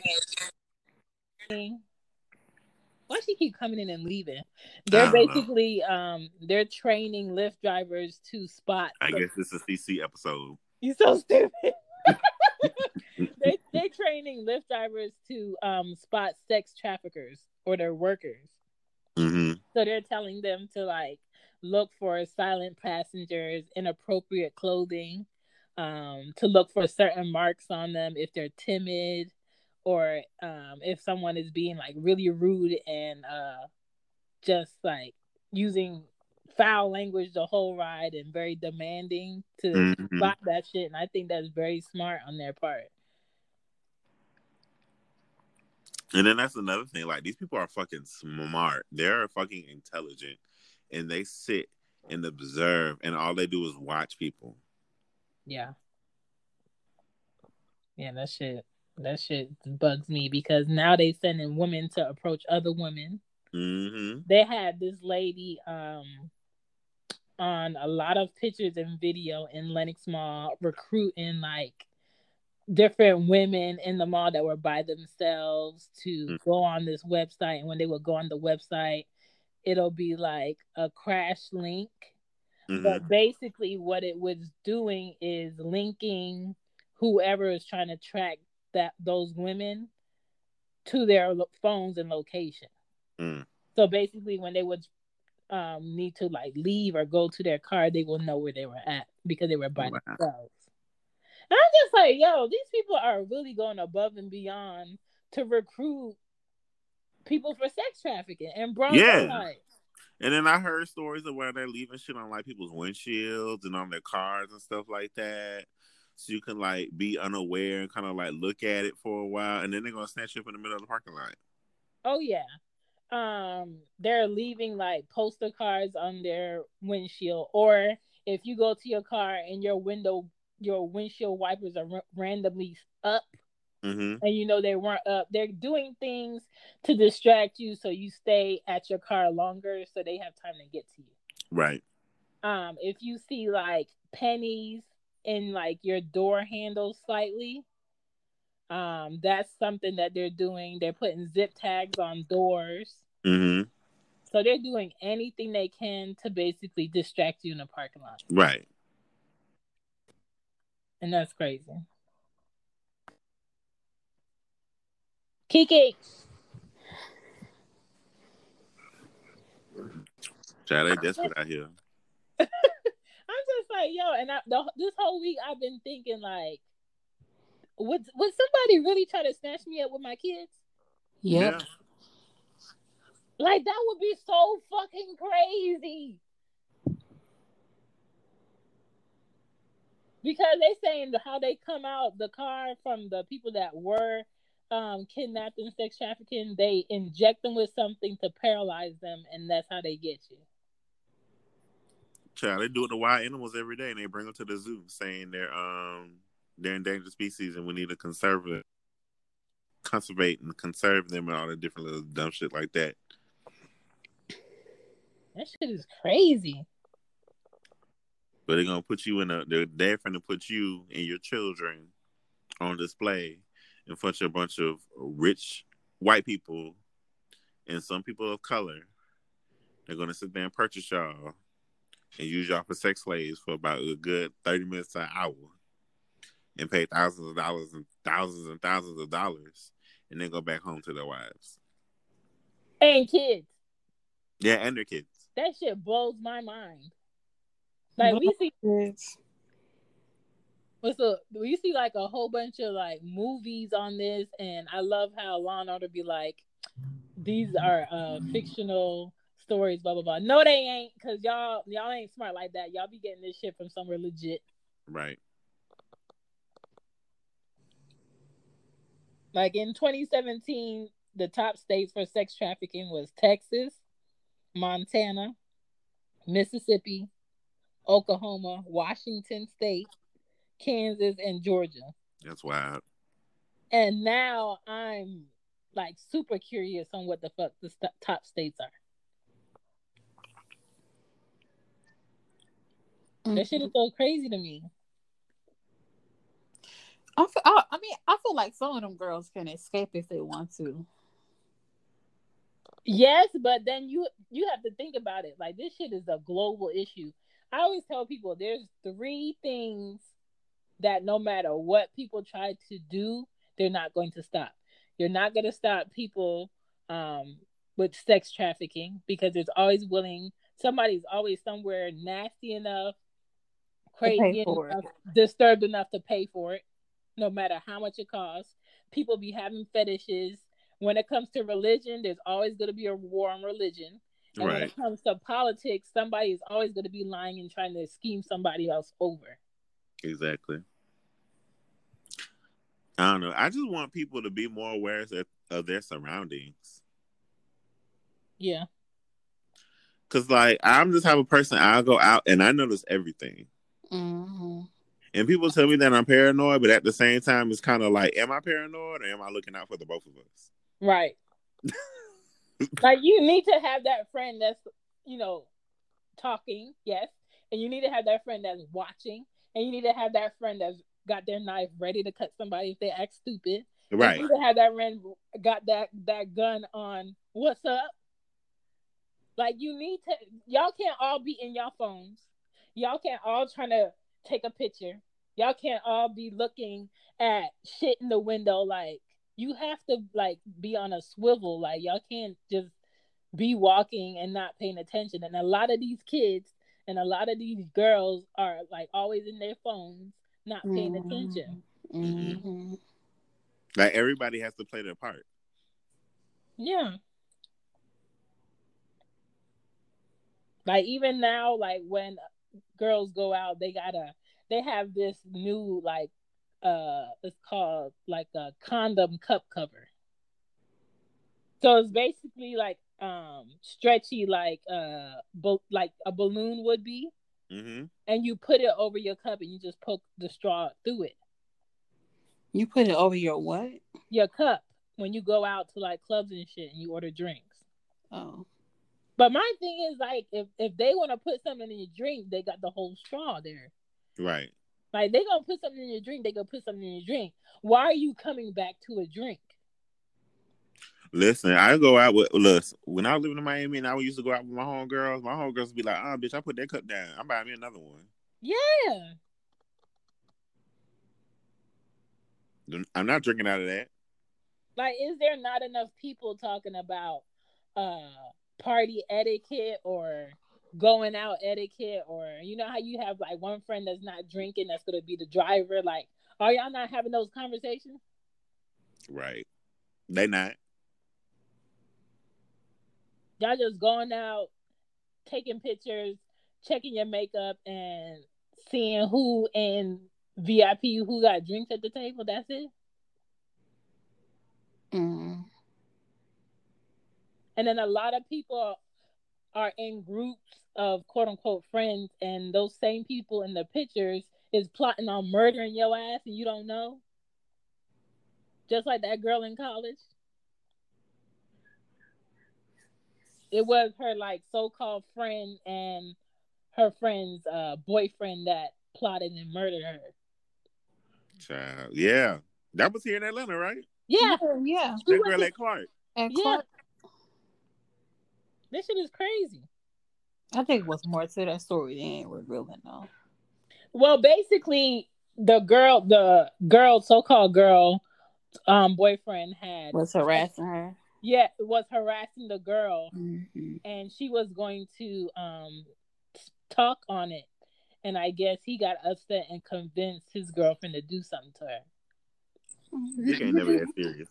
Speaker 3: Why she keep coming in and leaving? They're
Speaker 4: don't know.
Speaker 3: basically um they're training Lyft drivers to spot.
Speaker 4: I guess this is a CC episode.
Speaker 3: You're so stupid. they they're training Lyft drivers to um spot sex traffickers or their workers.
Speaker 4: Mm-hmm.
Speaker 3: So they're telling them to like look for silent passengers, inappropriate clothing, um, to look for certain marks on them if they're timid or um, if someone is being like really rude and uh, just like using foul language the whole ride and very demanding to
Speaker 4: Mhm.
Speaker 3: spot that shit. And I think that's very smart on their part.
Speaker 4: And then that's another thing. Like these people are fucking smart. They're fucking intelligent, and they sit and observe, and all they do is watch people.
Speaker 3: Yeah. Yeah, that shit that shit bugs me because now they sending women to approach other women.
Speaker 4: Mm-hmm.
Speaker 3: They had this lady um on a lot of pictures and video in Lenox Mall recruiting like different women in the mall that were by themselves to
Speaker 4: Mm.
Speaker 3: go on this website and when they would go on the website it'll be like a crash link
Speaker 4: Mm-hmm.
Speaker 3: but basically, what it was doing is linking whoever is trying to track that those women to their lo- phones and location.
Speaker 4: Mm.
Speaker 3: So basically, when they would um, need to like leave or go to their car, they will know where they were at because they were by
Speaker 4: Wow.
Speaker 3: themselves. And I'm just like, yo, these people are really going above and beyond to recruit people for sex trafficking and broad
Speaker 4: Yeah. And then I heard stories of where they're leaving shit on like people's windshields and on their cars and stuff like that. So you can like be unaware and kind of like look at it for a while, and then they're gonna snatch you up in the middle of the parking lot.
Speaker 3: Oh yeah. Um, they're leaving like poster cards on their windshield, or if you go to your car and your window, your windshield wipers are ra- randomly up,
Speaker 4: Mm-hmm.
Speaker 3: and you know they weren't up. They're doing things to distract you, so you stay at your car longer, so they have time to get to you.
Speaker 4: Right.
Speaker 3: Um, if you see like pennies in like your door handle slightly, um, that's something that they're doing. They're putting zip tags on doors.
Speaker 4: Mm-hmm.
Speaker 3: So they're doing anything they can to basically distract you in the parking lot.
Speaker 4: Right.
Speaker 3: And that's crazy. Kiki.
Speaker 4: Child, they desperate out here.
Speaker 3: I'm just like, yo, and I, the, this whole week I've been thinking like, would would somebody really try to snatch me up with my kids?
Speaker 6: Yep.
Speaker 4: Yeah.
Speaker 3: Like that would be so fucking crazy. Because they saying how they come out the car from the people that were um kidnapped and sex trafficking, they inject them with something to paralyze them, and that's how they get you.
Speaker 4: Child, they do it to wild animals every day, and they bring them to the zoo, saying they're um they're endangered species, and we need to conserve it, conservate and conserve them, and all the different little dumb shit like that.
Speaker 3: That shit is crazy.
Speaker 4: But they're gonna put you in a. They're gonna put you and your children on display in front of a bunch of rich white people and some people of color. They're gonna sit there and purchase y'all and use y'all for sex slaves for about a good thirty minutes to an hour, and pay thousands of dollars and thousands and thousands of dollars, and then go back home to their wives.
Speaker 3: And kids.
Speaker 4: Yeah, and their kids.
Speaker 3: That shit blows my mind. Like we see
Speaker 6: It's-
Speaker 3: what's up? We see like a whole bunch of like movies on this, and I love how Law and Order be like, these are uh fictional stories, blah blah blah. No, they ain't, cause y'all y'all ain't smart like that. Y'all be getting this shit from somewhere legit.
Speaker 4: Right.
Speaker 3: Like in 2017, the top states for sex trafficking was Texas, Montana, Mississippi, Oklahoma, Washington State, Kansas, and Georgia.
Speaker 4: That's wild.
Speaker 3: And now I'm like super curious on what the fuck the st- top states are. That shit is mm-hmm. so crazy to me.
Speaker 6: I, feel, I, I mean, I feel like some of them girls can escape if they want to.
Speaker 3: Yes, but then you you have to think about it. Like this shit is a global issue. I always tell people there's three things that no matter what people try to do, they're not going to stop. You're not going to stop people um, with sex trafficking because there's always willing somebody's always somewhere nasty enough, crazy
Speaker 6: for
Speaker 3: enough, disturbed enough to pay for it, no matter how much it costs. People be having fetishes. When it comes to religion, there's always going to be a war on religion. And when it comes to politics, somebody is always going to be lying and trying to scheme somebody else over.
Speaker 4: Exactly. I don't know. I just want people to be more aware of, of their surroundings.
Speaker 3: Yeah.
Speaker 4: Cause like I'm just type of person I'll go out and I notice everything.
Speaker 6: hmm
Speaker 4: And people tell me that I'm paranoid, but at the same time it's kind of like, am I paranoid or am I looking out for the both of us?
Speaker 3: Right. like you need to have that friend that's, you know, talking, yes. And you need to have that friend that's watching. And you need to have that friend that's got their knife ready to cut somebody if they act stupid. And
Speaker 4: Right.
Speaker 3: You need to have that friend got that that gun on what's up. Like you need to y'all can't all be in y'all phones. Y'all can't all trying to take a picture. Y'all can't all be looking at shit in the window like you have to like be on a swivel like y'all can't just be walking and not paying attention and a lot of these kids and a lot of these girls are like always in their phones not paying
Speaker 6: Mhm.
Speaker 3: attention
Speaker 6: hmm
Speaker 4: Like everybody has to play their part.
Speaker 3: yeah like even now like when girls go out they gotta they have this new like uh it's called like a condom cup cover so it's basically like um stretchy like uh bo- like a balloon would be.
Speaker 4: Hmm
Speaker 3: and you put it over your cup and you just poke the straw through it.
Speaker 6: You put it over your what?
Speaker 3: your cup when you go out to like clubs and shit and you order drinks.
Speaker 6: Oh,
Speaker 3: but my thing is like if if they want to put something in your drink they got the whole straw there.
Speaker 4: Right.
Speaker 3: like they gonna put something in your drink they gonna put something in your drink. Why are you coming back to a drink
Speaker 4: Listen, I go out with listen, when I was living in Miami and I used to go out with my homegirls, my homegirls would be like, oh bitch, I put that cup down. I'm buying me another one.
Speaker 3: yeah
Speaker 4: I'm not drinking out of that.
Speaker 3: like is there not enough people talking about uh party etiquette or going out etiquette or you know how you have like one friend that's not drinking that's gonna be the driver like are y'all not having those conversations
Speaker 4: Right. They not.
Speaker 3: Y'all just going out taking pictures checking your makeup and seeing who in vip who got drinks at the table that's it
Speaker 6: mm.
Speaker 3: and then a lot of people are in groups of quote unquote friends, and those same people in the pictures is plotting on murdering your ass, and you don't know. Just like that girl in college. It was her like so-called friend and her friend's uh, boyfriend that plotted and murdered her.
Speaker 4: Child, yeah, that was here in Atlanta, right?
Speaker 3: Yeah,
Speaker 6: yeah.
Speaker 4: That girl at Clark.
Speaker 6: And
Speaker 3: Yeah. This shit is crazy.
Speaker 6: I think it was more to that story than we're revealing though.
Speaker 3: Well, basically, the girl, the girl, so-called girl, um, boyfriend had
Speaker 6: Was harassing her.
Speaker 3: Yeah, was harassing the girl,
Speaker 6: Mm-hmm.
Speaker 3: and she was going to um talk on it, and I guess he got upset and convinced his girlfriend to do something to her.
Speaker 4: You ain't never that serious.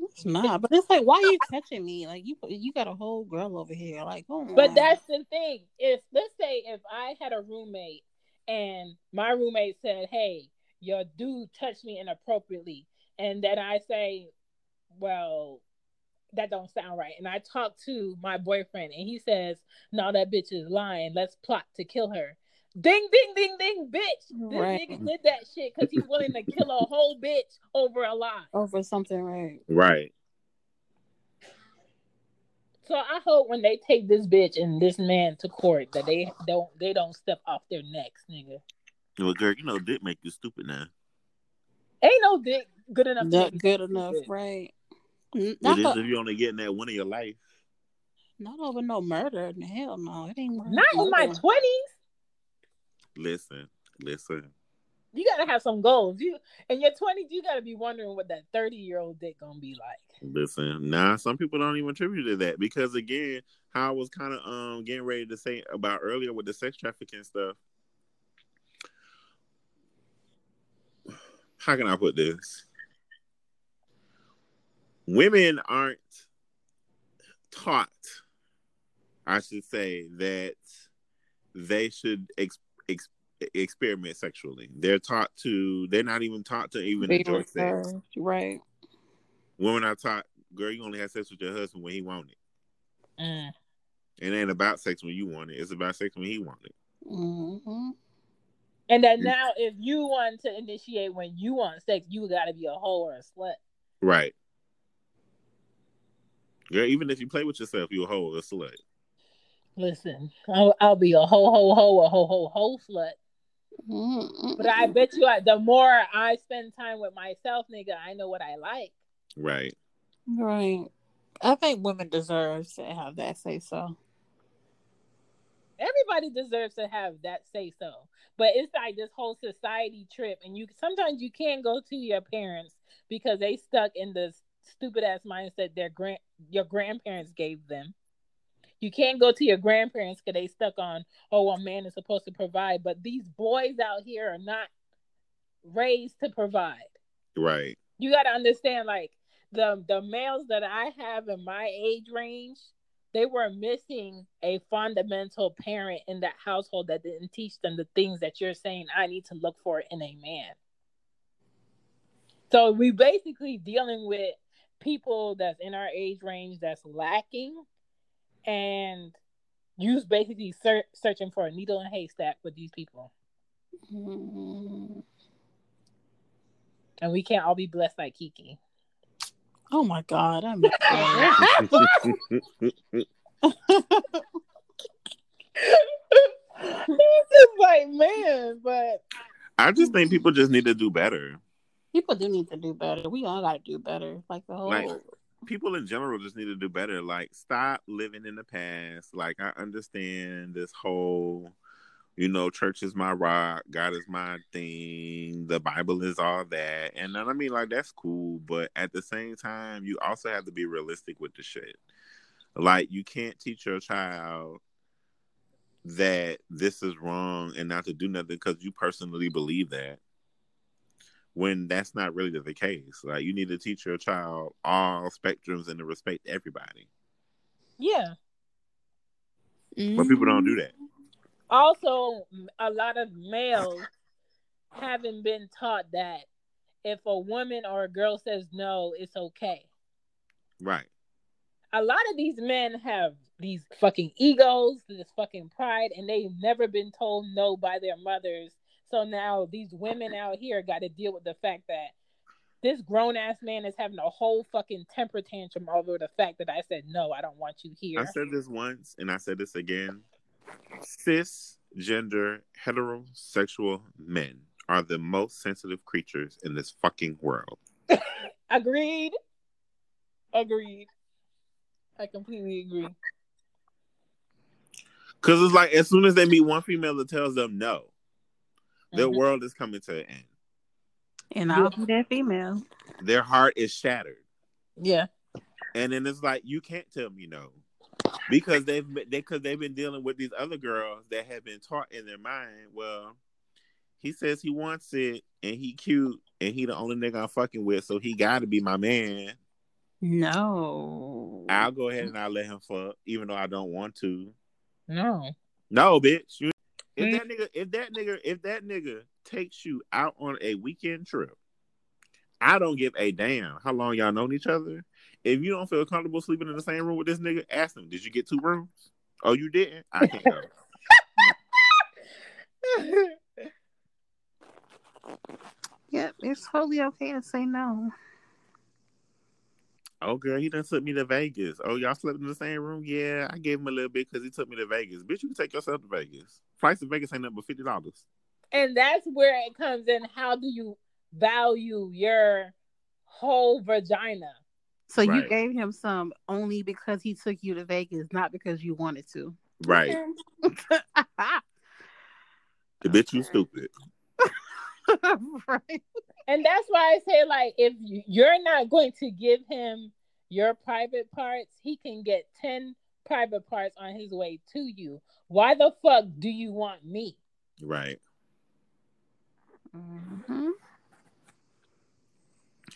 Speaker 6: It's not, but it's like, why are you touching me? Like you, you got a whole girl over here. Like, oh,
Speaker 3: But that's the thing. If let's say if I had a roommate and my roommate said, "Hey, your dude touched me inappropriately," and then I say, "Well, that don't sound right," and I talk to my boyfriend and he says, "No, that bitch is lying. Let's plot to kill her." Ding, ding, ding, ding, bitch! This
Speaker 6: Right.
Speaker 3: nigga did that shit because he's willing to kill a whole bitch over a lie.
Speaker 6: over something, right?
Speaker 4: Right.
Speaker 3: So I hope when they take this bitch and this man to court that they don't they don't step off their necks, nigga.
Speaker 4: Well, girl, you know, dick make you stupid now.
Speaker 3: Ain't no dick good enough.
Speaker 6: Not
Speaker 3: make you
Speaker 6: good
Speaker 3: stupid.
Speaker 6: enough, right? N-
Speaker 4: It
Speaker 6: Not,
Speaker 4: is
Speaker 6: the-
Speaker 4: if you only getting that one in your life.
Speaker 6: not over no murder. Hell no, it ain't murder.
Speaker 3: Not in my twenties.
Speaker 4: Listen, listen.
Speaker 3: You gotta have some goals. You in your twenties, you gotta be wondering what that thirty year old dick gonna be like.
Speaker 4: Listen, nah, some people don't even attribute to that because again, how I was kind of um getting ready to say about earlier with the sex trafficking stuff. How can I put this? Women aren't taught, I should say, that they should ex- ex- experiment sexually. They're taught to. They're not even taught to even
Speaker 6: Be
Speaker 4: enjoy sex.
Speaker 6: reserved, Right.
Speaker 4: Women are taught, girl, you only have sex with your husband when he want it.
Speaker 3: Mm.
Speaker 4: It ain't about sex when you want it. It's about sex when he want it.
Speaker 6: hmm
Speaker 3: And then
Speaker 4: Mm.
Speaker 3: now, if you want to initiate when you want sex, you gotta be a whore or a slut.
Speaker 4: Right. Girl, even if you play with yourself, you a hoe or a slut.
Speaker 3: Listen, I'll, I'll be a ho ho ho a ho ho ho slut.
Speaker 6: Mm-hmm.
Speaker 3: But I bet you, I, the more I spend time with myself, nigga, I know what I like.
Speaker 4: Right.
Speaker 6: Right. I think women deserve to have that say so.
Speaker 3: Everybody deserves to have that say so. But it's like this whole society trip, and you sometimes you can't go to your parents because they stuck in this stupid ass mindset their grand your grandparents gave them. You can't go to your grandparents because they stuck on, oh, a man is supposed to provide, but these boys out here are not raised to provide.
Speaker 4: Right.
Speaker 3: You got to understand, like the the males that I have in my age range, they were missing a fundamental parent in that household that didn't teach them the things that you're saying I need to look for in a man. So we basically dealing with people that's in our age range that's lacking, and you's basically ser- searching for a needle in a haystack with these people,
Speaker 6: Mhm.
Speaker 3: and we can't all be blessed like Kiki.
Speaker 6: Oh my God. i'm that.
Speaker 3: it's just like man, but
Speaker 4: I just think people just need to do better.
Speaker 6: People do need to do better. We all got to do better. Like the whole.
Speaker 4: Like people in general just need to do better. Like stop living in the past. Like I understand this whole, you know, church is my rock, God is my thing, the Bible is all that. And then I mean like that's cool, but at the same time, you also have to be realistic with the shit. Like you can't teach your child that this is wrong and not to do nothing because you personally believe that when that's not really the case. Like you need to teach your child all spectrums and to respect everybody.
Speaker 3: yeah.
Speaker 4: But people don't do that. Mm-hmm.
Speaker 3: Also, a lot of males haven't been taught that if a woman or a girl says no, it's okay.
Speaker 4: Right.
Speaker 3: A lot of these men have these fucking egos, this fucking pride, and they've never been told no by their mothers. So now these women out here got to deal with the fact that this grown ass man is having a whole fucking temper tantrum over the fact that I said no, I don't want you here.
Speaker 4: I said this once and I said this again. Cisgender heterosexual men are the most sensitive creatures in this fucking world.
Speaker 3: Agreed. Agreed. I completely agree.
Speaker 4: Cause it's like as soon as they meet one female that tells them no, their
Speaker 3: Mhm.
Speaker 4: world is coming to an end.
Speaker 6: And I'll be that female.
Speaker 4: Their heart is shattered.
Speaker 3: Yeah.
Speaker 4: And then it's like you can't tell me no. Because they've been they because they've been dealing with these other girls that have been taught in their mind, well, he says he wants it and he cute and he the only nigga I'm fucking with, so he gotta be my man.
Speaker 6: No.
Speaker 4: I'll go ahead and I'll let him fuck, even though I don't want to.
Speaker 3: No.
Speaker 4: No, bitch. You, if that nigga, if that nigga, if that nigga takes you out on a weekend trip, I don't give a damn how long y'all known each other. If you don't feel comfortable sleeping in the same room with this nigga, ask him, did you get two rooms? Oh, you didn't? I can't go.
Speaker 6: Yep, it's totally okay to say no.
Speaker 4: Oh, girl, he done took me to Vegas. Oh, y'all slept in the same room? Yeah, I gave him a little bit because he took me to Vegas. Bitch, you can take yourself to Vegas. Flights to Vegas ain't nothing but fifty dollars.
Speaker 3: and that's where it comes in. How do you value your whole vagina?
Speaker 6: So you gave him some only because he took you to Vegas, not because you wanted to.
Speaker 4: Right. The bitch, you stupid.
Speaker 6: right.
Speaker 3: And that's why I say, like, if you- you're not going to give him your private parts, he can get 10 private parts on his way to you. Why the fuck do you want me?
Speaker 4: Right.
Speaker 6: Mhm.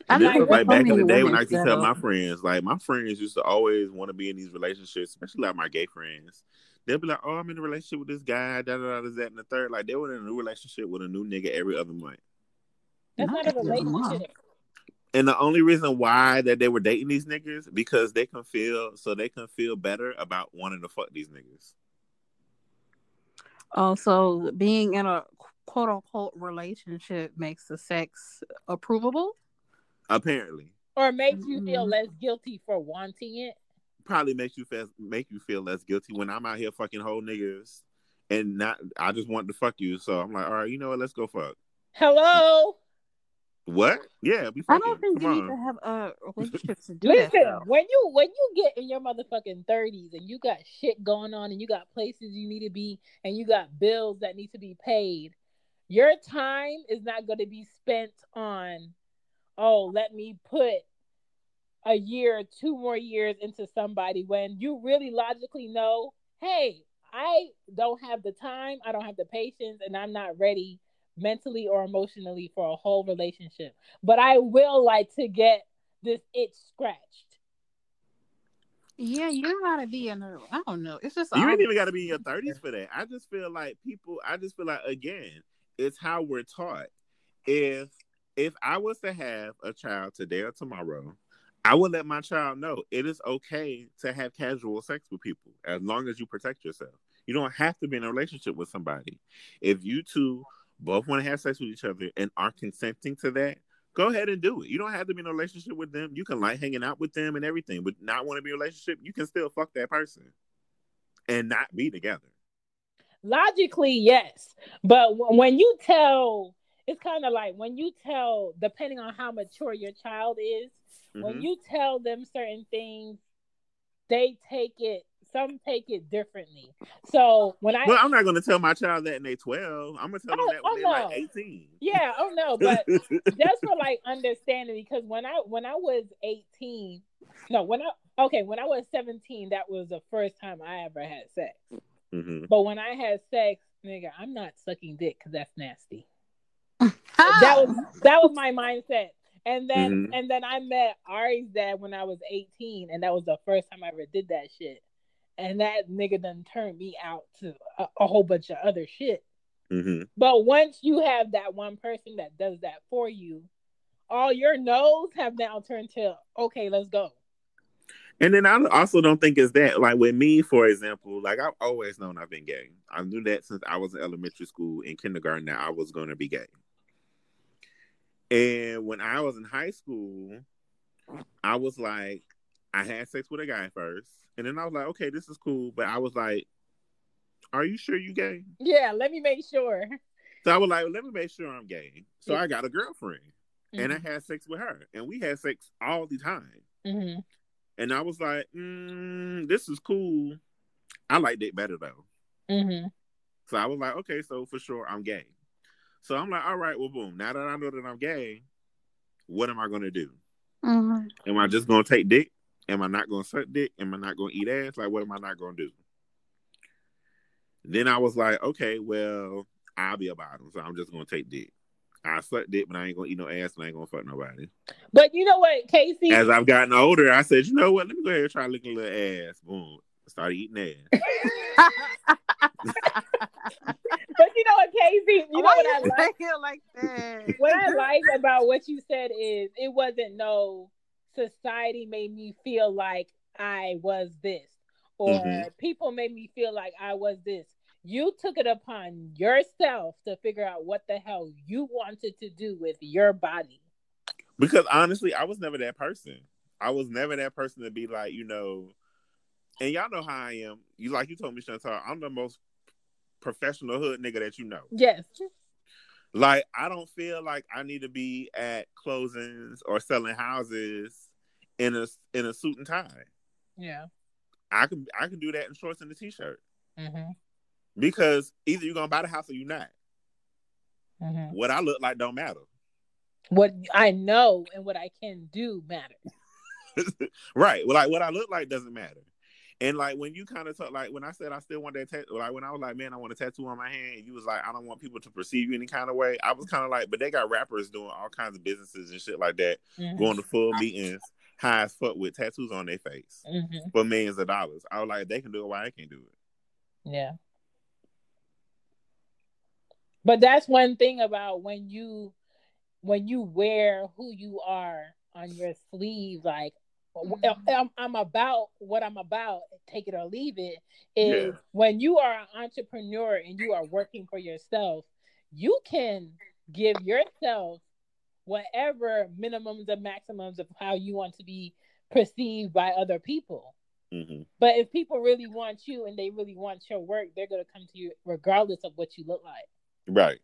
Speaker 4: And this
Speaker 3: like
Speaker 4: was like back in the day when I used to tell my friends, like my friends used to always want to be in these relationships, especially like my gay friends. They'll be like, "Oh, I'm in a relationship with this guy, da da da, this, that, and the third. Like they were in a new relationship with a new nigga every other month.
Speaker 3: That's
Speaker 6: Not
Speaker 3: not a
Speaker 6: every other month.
Speaker 3: relationship.
Speaker 4: And the only reason why that they were dating these niggas because they can feel so they can feel better about wanting to fuck these niggas.
Speaker 6: Oh, so being in a quote unquote relationship makes the sex approvable?
Speaker 4: Apparently,
Speaker 3: Or makes you feel
Speaker 6: Mhm.
Speaker 3: less guilty for wanting it.
Speaker 4: probably makes you feel make you feel less guilty when I'm out here fucking whole niggas and not. I just want to fuck you, so I'm like, all right, you know what? Let's go fuck.
Speaker 3: Hello?
Speaker 4: What? Yeah, we
Speaker 6: I don't think
Speaker 4: Come
Speaker 6: you
Speaker 4: on.
Speaker 6: need to have a relationship to do that.
Speaker 3: Listen,
Speaker 6: though.
Speaker 3: when you when you get in your motherfucking thirties and you got shit going on and you got places you need to be and you got bills that need to be paid, your time is not going to be spent on, oh, let me put a year, two more years into somebody when you really logically know, hey, I don't have the time, I don't have the patience, and I'm not ready mentally or emotionally for a whole relationship. But I will like to get this itch scratched.
Speaker 6: Yeah, you don't gotta be in a. I don't know. It's just
Speaker 4: You ain't
Speaker 6: obvious.
Speaker 4: even got to be in your thirties for that. I just feel like people. I just feel like again, it's how we're taught. If if I was to have a child today or tomorrow, I would let my child know it is okay to have casual sex with people as long as you protect yourself. You don't have to be in a relationship with somebody. If you two both want to have sex with each other and are consenting to that, go ahead and do it. You don't have to be in a relationship with them. You can like hanging out with them and everything, but not want to be in a relationship. You can still fuck that person and not be together.
Speaker 3: Logically, yes. But when you tell, it's kind of like when you tell, depending on how mature your child is, when
Speaker 4: Mhm.
Speaker 3: you tell them certain things, they take it, some take it differently. So when I,
Speaker 4: Well, I'm not going to tell my child that in they 12. I'm going to tell them
Speaker 3: Oh,
Speaker 4: that when
Speaker 3: oh,
Speaker 4: they're like
Speaker 3: no.
Speaker 4: 18.
Speaker 3: yeah, oh no, but just for like understanding because when I when I was 18 no when I okay when I was 17 that was the first time I ever had sex
Speaker 4: Mhm.
Speaker 3: but when I had sex nigga I'm not sucking dick because that's nasty that was that was my mindset and then
Speaker 4: Mhm.
Speaker 3: and then I met Ari's dad when I was 18 and that was the first time I ever did that shit and that nigga done turned me out to a, a whole bunch of other shit
Speaker 4: Mhm.
Speaker 3: but once you have that one person that does that for you, all your no's have now turned to okay, let's go.
Speaker 4: And then I also don't think it's that. Like with me, for example, like I've always known I've been gay. I knew that since I was in elementary school, in kindergarten, that I was going to be gay. And when I was in high school, I was like, I had sex with a guy first, and then I was like, okay, this is cool. But I was like, are you sure you gay?
Speaker 3: Yeah, let me make sure.
Speaker 4: So I was like, let me make sure I'm gay. So I got a girlfriend, mm-hmm. and I mm-hmm. had sex with her, and we had sex all the time. Mm-hmm. And I was like, mm, this is cool. I liked it better though. Mm-hmm. So I was like, okay, so for sure I'm gay. So I'm like, all right, well, boom. Now that I know that I'm gay, what am I going to do? Mm-hmm. Am I just going to take dick? Am I not going to suck dick? Am I not going to eat ass? Like, what am I not going to do? Then I was like, okay, well, I'll be a bottom, so I'm just going to take dick. I suck dick, but I ain't gonna eat no ass and I ain't gonna fuck nobody.
Speaker 3: But you know what, Casey?
Speaker 4: As I've gotten older, I said, you know what? Let me go ahead and try licking a little ass. Boom. Started eating ass.
Speaker 3: but you know what, Casey? You know what I like? like that? What I like about what you said is it wasn't no society made me feel like I was this, or mm-hmm. people made me feel like I was this you took it upon yourself to figure out what the hell you wanted to do with your body.
Speaker 4: Because honestly, I was never that person. I was never that person to be like, you know, and y'all know how I am. You like you told me, Chantal, I'm the most professional hood nigga that you know.
Speaker 3: Yes.
Speaker 4: Like I don't feel like I need to be at closings or selling houses in a in a suit and tie.
Speaker 3: Yeah.
Speaker 4: I can I can do that in shorts and a t-shirt. Mm-hmm because either you're gonna buy the house or you're not. Mm-hmm. What I look like don't matter.
Speaker 3: What I know and what I can do matter.
Speaker 4: right. Well, like what I look like doesn't matter. And like when you kind of talk, like when I said I still want that tattoo, like when I was like, man, I want a tattoo on my hand, you was like, I don't want people to perceive you any kind of way. I was kind of like, but they got rappers doing all kinds of businesses and shit like that, mm-hmm. going to full meetings, high as fuck with tattoos on their face mm-hmm. for millions of dollars. I was like, they can do it, why I can't do it?
Speaker 3: Yeah. But that's one thing about when you when you wear who you are on your sleeve, like mm-hmm. I'm, I'm, about what I'm about, take it or leave it. Is yeah. when you are an entrepreneur and you are working for yourself, you can give yourself whatever minimums and maximums of how you want to be perceived by other people. Mm-hmm. But if people really want you and they really want your work, they're going to come to you regardless of what you look like.
Speaker 4: Right.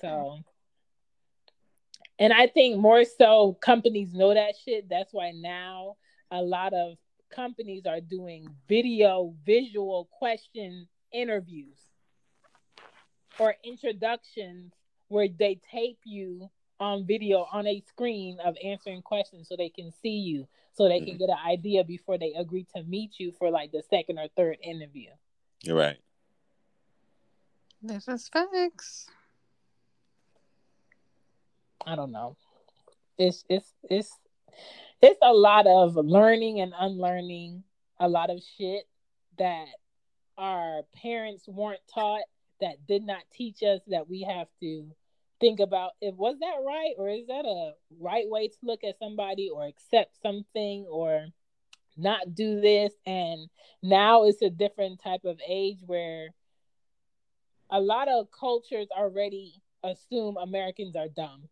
Speaker 3: So, and I think more so companies know that shit. That's why now a lot of companies are doing video, visual question interviews or introductions where they tape you on video on a screen of answering questions so they can see you so they can mm-hmm. get an idea before they agree to meet you for like the second or third interview.
Speaker 4: You're right.
Speaker 6: This is facts.
Speaker 3: I don't know. It's it's it's it's a lot of learning and unlearning a lot of shit that our parents weren't taught that did not teach us that we have to think about if was that right or is that a right way to look at somebody or accept something or not do this and now it's a different type of age where a lot of cultures already assume Americans are dumb.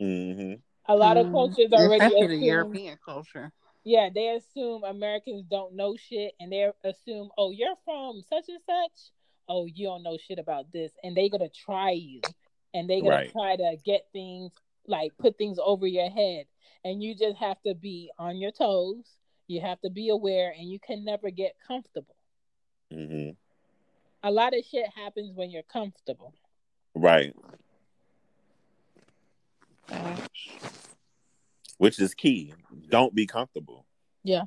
Speaker 3: Mm-hmm. A lot of mm-hmm. cultures already assume, the
Speaker 6: European culture.
Speaker 3: Yeah, they assume Americans don't know shit, and they assume, oh, you're from such and such. Oh, you don't know shit about this, and they're gonna try you, and they're gonna right. try to get things like put things over your head, and you just have to be on your toes. You have to be aware, and you can never get comfortable. Mm-hmm a lot of shit happens when you're comfortable.
Speaker 4: Right. Which is key. Don't be comfortable.
Speaker 3: Yeah.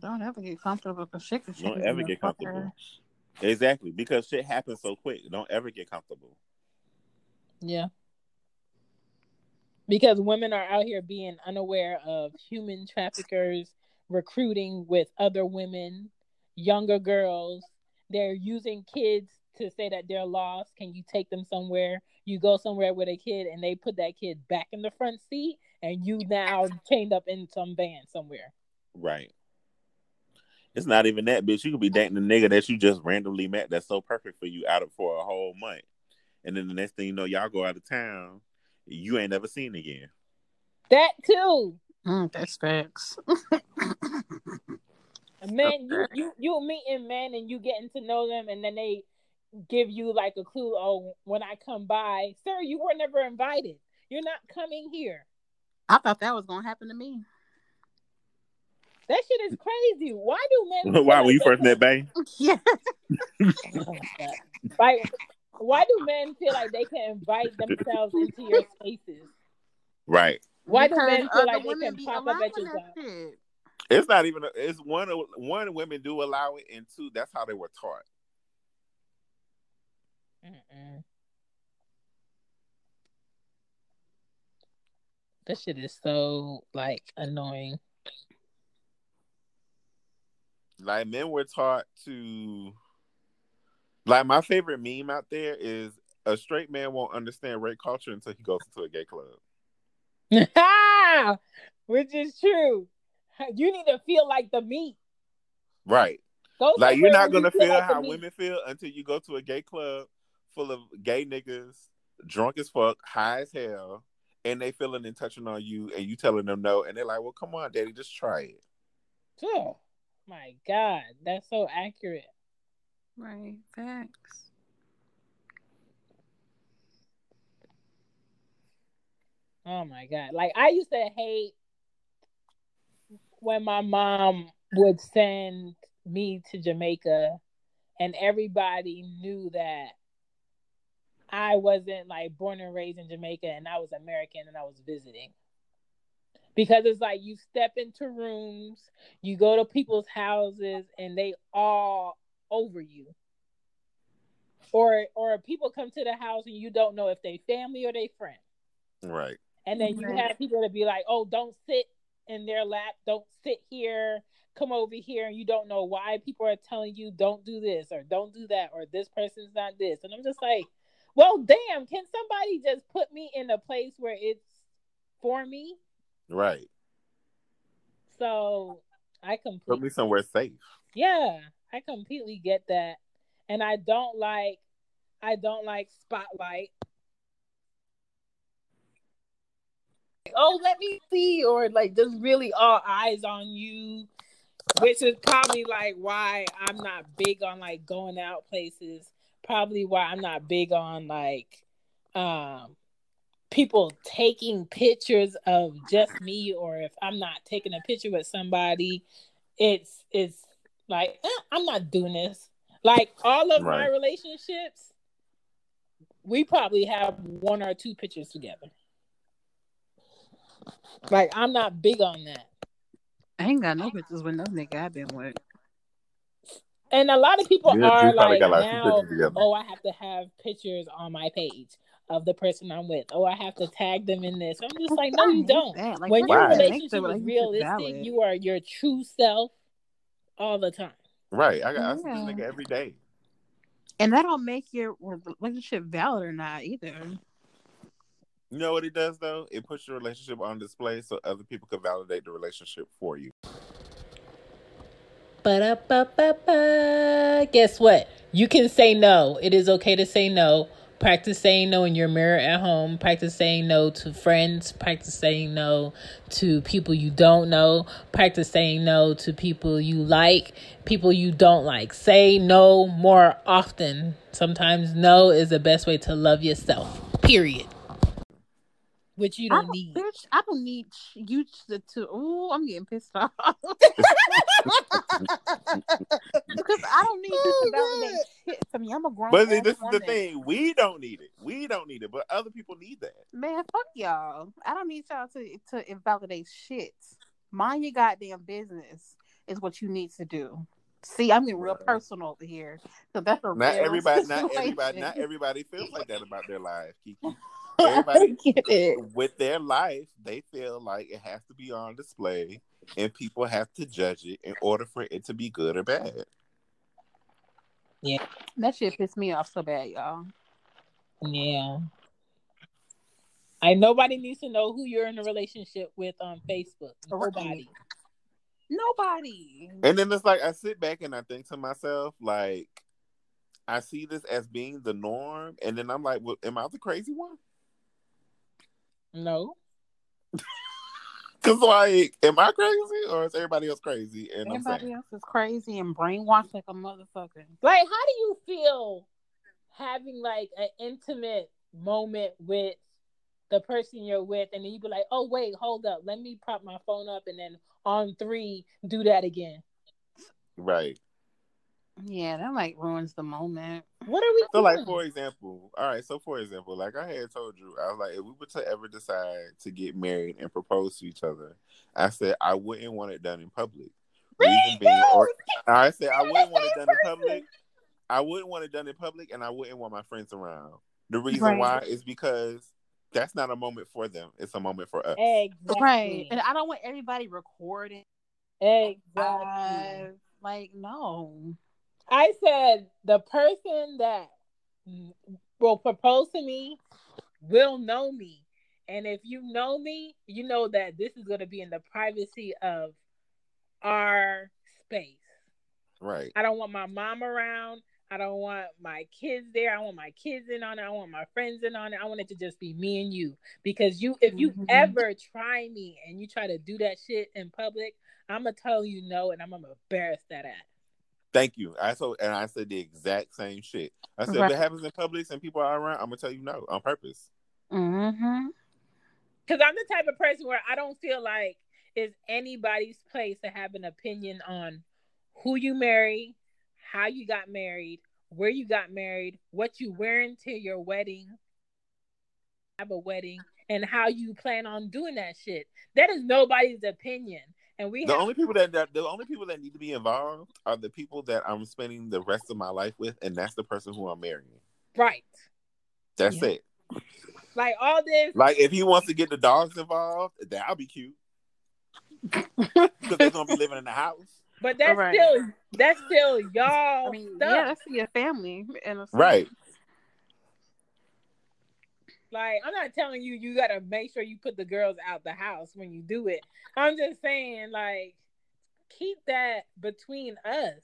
Speaker 6: Don't ever get comfortable because shit
Speaker 4: Don't ever get comfortable. Exactly. Because shit happens so quick. Don't ever get comfortable.
Speaker 3: Yeah. Because women are out here being unaware of human traffickers recruiting with other women, younger girls, they're using kids to say that they're lost. Can you take them somewhere? You go somewhere with a kid and they put that kid back in the front seat and you now chained up in some van somewhere.
Speaker 4: Right. It's not even that, bitch. You could be dating a nigga that you just randomly met that's so perfect for you out of for a whole month. And then the next thing you know, y'all go out of town, you ain't never seen again.
Speaker 3: That too.
Speaker 6: Mm, that's facts.
Speaker 3: Man, you, you you meeting men and you getting to know them and then they give you like a clue, oh, when I come by, sir, you were never invited. You're not coming here.
Speaker 6: I thought that was gonna happen to me.
Speaker 3: That shit is crazy. Why do men?
Speaker 4: Why when you first met Bay?
Speaker 6: Yeah.
Speaker 3: like, why do men feel like they can invite themselves into your spaces?
Speaker 4: Right.
Speaker 3: Why do men feel like they can pop up at your
Speaker 6: that
Speaker 3: job?
Speaker 4: It's not even. A, it's one. One women do allow it, and two, that's how they were taught.
Speaker 3: Mm-mm. That shit is so like annoying.
Speaker 4: Like men were taught to. Like my favorite meme out there is a straight man won't understand rape culture until he goes into a gay club.
Speaker 3: Which is true. You need to feel like the meat.
Speaker 4: Right.
Speaker 3: Go
Speaker 4: Like you're not gonna feel
Speaker 3: like
Speaker 4: how women feel until you go to a gay club full of gay niggas, drunk as fuck, high as hell, and they feeling and touching on you, and you telling them no, and they're like, "Well, come on, daddy, just try it."
Speaker 3: Oh my god, that's so accurate.
Speaker 6: Right. Facts.
Speaker 3: Oh my god. Like I used to hate when my mom would send me to Jamaica and everybody knew that I wasn't like born and raised in Jamaica and I was American and I was visiting. Because it's like you step into rooms, you go to people's houses and they all over you. Or or people come to the house and you don't know if they family or they friend.
Speaker 4: Right.
Speaker 3: And then you
Speaker 6: Right.
Speaker 3: have people to be like, oh, don't sit in their lap, don't sit here, come over here, and you don't know why people are telling you don't do this or don't do that or this person's not this. And I'm just like, well, damn, can somebody just put me in a place where it's for me?
Speaker 4: Right.
Speaker 3: So I completely Put
Speaker 4: me somewhere safe.
Speaker 3: Yeah, I completely get that. And I don't like I don't like spotlight. Oh, let me see, or like just really all eyes on you, which is probably like why I'm not big on like going out places. Probably why I'm not big on like um people taking pictures of just me, or if I'm not taking a picture with somebody, it's it's like eh, I'm not doing this. Like all of my relationships, we probably have one or two pictures together. Like I'm not big on that.
Speaker 6: I ain't got no pictures with no nigga I've been with.
Speaker 3: And a lot of people
Speaker 4: You- you
Speaker 3: are like
Speaker 4: got, like, two
Speaker 3: now, oh, I have to have pictures on my page of the person I'm with. Oh, I have to tag them in this. I'm just like, no, you don't.
Speaker 6: Like,
Speaker 3: when your
Speaker 4: Right.
Speaker 6: that. Make
Speaker 3: relationship is realistic, you are your true self all the time.
Speaker 4: Right. I got I see this
Speaker 6: Yeah.
Speaker 4: nigga every day.
Speaker 6: And that don't make your relationship valid or not either.
Speaker 4: You know what it does though? It puts your relationship on display so other people can validate the relationship for you.
Speaker 3: Ba-da-ba-ba-ba. Guess what? You can say no. It is okay to say no. Practice saying no in your mirror at home. Practice saying no to friends. Practice saying no to people you don't know. Practice saying no to people you like, people you don't like. Say no more often. Sometimes no is the best way to love yourself. Period. Which you
Speaker 6: I
Speaker 3: don't need.
Speaker 6: Bitch, I don't need you to. to oh, I'm getting pissed off. because I don't need you to validate shit for me. I'm a grown.
Speaker 4: But see,
Speaker 6: ass
Speaker 4: this is the thing. We don't need it. We don't need it, but other people need that.
Speaker 6: Man, fuck y'all. I don't need y'all to to invalidate shit. Mind your goddamn business is what you need to do. See, I'm getting real
Speaker 4: Right.
Speaker 6: personal over here. So that's a
Speaker 4: Not
Speaker 6: real
Speaker 4: everybody, not everybody, not everybody feels like that about their life, Kiki.
Speaker 6: I
Speaker 4: Everybody
Speaker 6: get it.
Speaker 4: with their life, they feel like it has to be on display and people have to judge it in order for it to be good or bad. Yeah.
Speaker 6: That shit pissed me off so bad, y'all.
Speaker 3: Yeah. I nobody needs to know who you're in a relationship with on Facebook. Nobody.
Speaker 6: Nobody.
Speaker 4: And then it's like I sit back and I think to myself, like, I see this as being the norm, and then I'm like, well, am I the crazy one?
Speaker 3: No.
Speaker 4: Because like, am I crazy or is everybody else crazy? And I'm
Speaker 6: Everybody else is crazy and brainwashed like a motherfucker.
Speaker 3: Like, how do you feel having like an intimate moment with the person you're with, and then you be like, "Oh wait, hold up, let me prop my phone up, and then on three, do that again."
Speaker 4: right?
Speaker 6: Yeah, that like ruins the moment.
Speaker 3: What are we?
Speaker 4: So, like, for example, all right. So, for example, like I had told you, I was like, if we were to ever decide to get married and propose to each other, I said I wouldn't want it done in public. Reason being, or I said I wouldn't want it done in public. I wouldn't want it done in public, and I wouldn't want my friends around. The reason
Speaker 6: Right.
Speaker 4: why is because that's not a moment for them; it's a moment for us.
Speaker 3: exactly.
Speaker 6: Right. And I don't want everybody recording.
Speaker 3: Exactly.
Speaker 6: Uh, like, no.
Speaker 3: I said the person that will propose to me will know me. And if you know me, you know that this is going to be in the privacy of our space.
Speaker 4: Right.
Speaker 3: I don't want my mom around. I don't want my kids there. I want my kids in on it. I want my friends in on it. I want it to just be me and you. Because you if you
Speaker 6: Mhm.
Speaker 3: ever try me and you try to do that shit in public, I'm gonna tell you no and I'm gonna embarrass that ass.
Speaker 4: Thank you. I so and I said the exact same shit. I said
Speaker 6: Right.
Speaker 4: if it happens in public and people are around, I'm gonna tell you no on purpose.
Speaker 6: Mm-hmm.
Speaker 3: Because I'm the type of person where I don't feel like it's anybody's place to have an opinion on who you marry, how you got married, where you got married, what you wearing to your wedding, have a wedding, and how you plan on doing that shit. That is nobody's opinion. And we
Speaker 4: The
Speaker 3: have
Speaker 4: only people that, that the only people that need to be involved are the people that I'm spending the rest of my life with, and that's the person who I'm marrying.
Speaker 3: right.
Speaker 4: That's
Speaker 6: Yeah.
Speaker 4: it.
Speaker 3: Like all this
Speaker 4: Like if he wants to get the dogs involved, that'll be cute because they're gonna be living in the house.
Speaker 3: but that's
Speaker 6: Right.
Speaker 3: still that's still y'all
Speaker 6: I mean,
Speaker 3: stuff.
Speaker 6: yeah, that's your family. In a sense.
Speaker 4: Right.
Speaker 3: Like, I'm not telling you you gotta make sure you put the girls out the house when you do it. I'm just saying, like, keep that between us.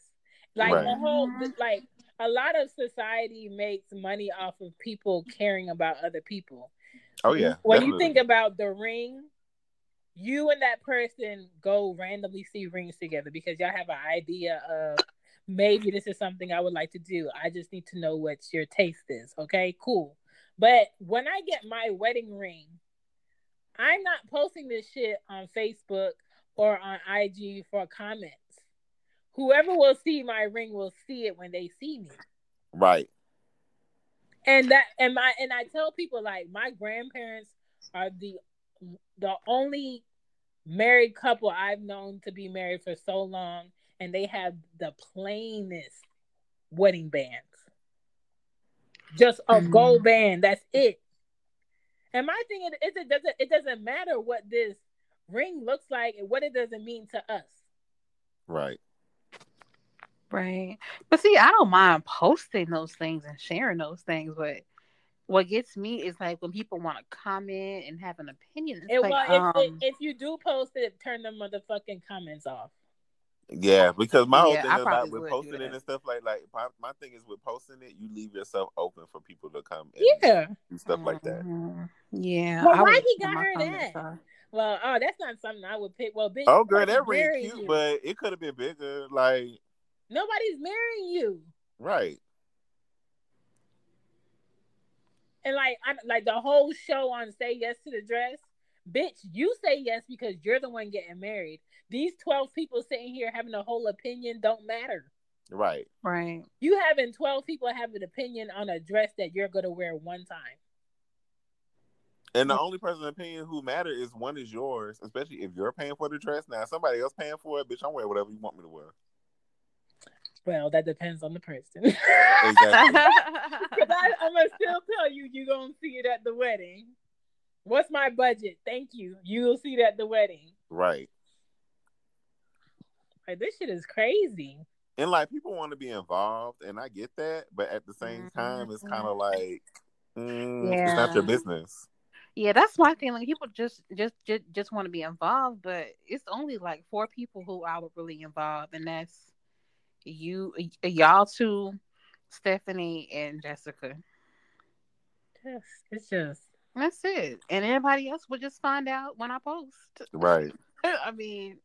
Speaker 3: Like the whole, like, a lot of society makes money off of people caring about other people.
Speaker 4: Oh yeah.
Speaker 3: When you think about the ring, you and that person go randomly see rings together because y'all have an idea of maybe this is something I would like to do. I just need to know what your taste is. Okay, cool. But when I get my wedding ring, I'm not posting this shit on Facebook or on IG for comments. Whoever will see my ring will see it when they see me
Speaker 4: right.
Speaker 3: and that and my and I tell people like my grandparents are the the only married couple I've known to be married for so long, and they have the plainest wedding bands, just a
Speaker 6: Mhm.
Speaker 3: gold band. That's it. And my thing is, is it doesn't it doesn't matter what this ring looks like and what it doesn't mean to us.
Speaker 4: Right.
Speaker 6: Right. But see, I don't mind posting those things and sharing those things, but what gets me is like when people want to comment and have an opinion. It's
Speaker 3: And
Speaker 6: like,
Speaker 3: well,
Speaker 6: um,
Speaker 3: if, if you do post it, turn the motherfucking comments off.
Speaker 4: Yeah, because my whole
Speaker 6: Yeah,
Speaker 4: thing
Speaker 6: I
Speaker 4: about
Speaker 6: probably
Speaker 4: with posting it and stuff like like my, my thing is with posting it, you leave yourself open for people to come and
Speaker 3: Yeah.
Speaker 4: do stuff like that.
Speaker 6: mhm. Yeah.
Speaker 3: Well,
Speaker 6: I
Speaker 3: why
Speaker 6: would
Speaker 3: he got her that?
Speaker 6: off.
Speaker 3: Well, oh, that's not something I would pick. Well, bitch,
Speaker 4: Oh, girl,
Speaker 3: nobody's
Speaker 4: that ring cute,
Speaker 3: you.
Speaker 4: but it could have been bigger. Like,
Speaker 3: nobody's marrying you.
Speaker 4: right,
Speaker 3: And like, I, like the whole show on "Say Yes to the Dress," bitch, you say yes because you're the one getting married. These twelve people sitting here having a whole opinion don't matter.
Speaker 4: right,
Speaker 6: Right.
Speaker 3: You having twelve people have an opinion on a dress that you're gonna wear one time.
Speaker 4: and the only person's opinion who matter is one is yours, especially if you're paying for the dress. Now, somebody else paying for it, bitch, I'm wear whatever you want me to wear.
Speaker 3: Well, that depends on the person.
Speaker 4: Exactly.
Speaker 3: Because I'm gonna still tell you, you're gonna see it at the wedding. What's my budget? Thank you. You'll see it at the wedding.
Speaker 4: right.
Speaker 3: Like this shit is crazy.
Speaker 4: And like people want to be involved, and I get that, but at the same time, it's kind of like mm, it's not your
Speaker 6: Yeah.
Speaker 4: business.
Speaker 6: Yeah, that's my thing. Like people just just just, just want to be involved, but it's only like four people who I would really involve, and that's you, y- y'all two, Stephanie and Jessica.
Speaker 3: Yes, it's just
Speaker 6: That's it. And everybody else will just find out when I post.
Speaker 4: Right.
Speaker 6: I mean,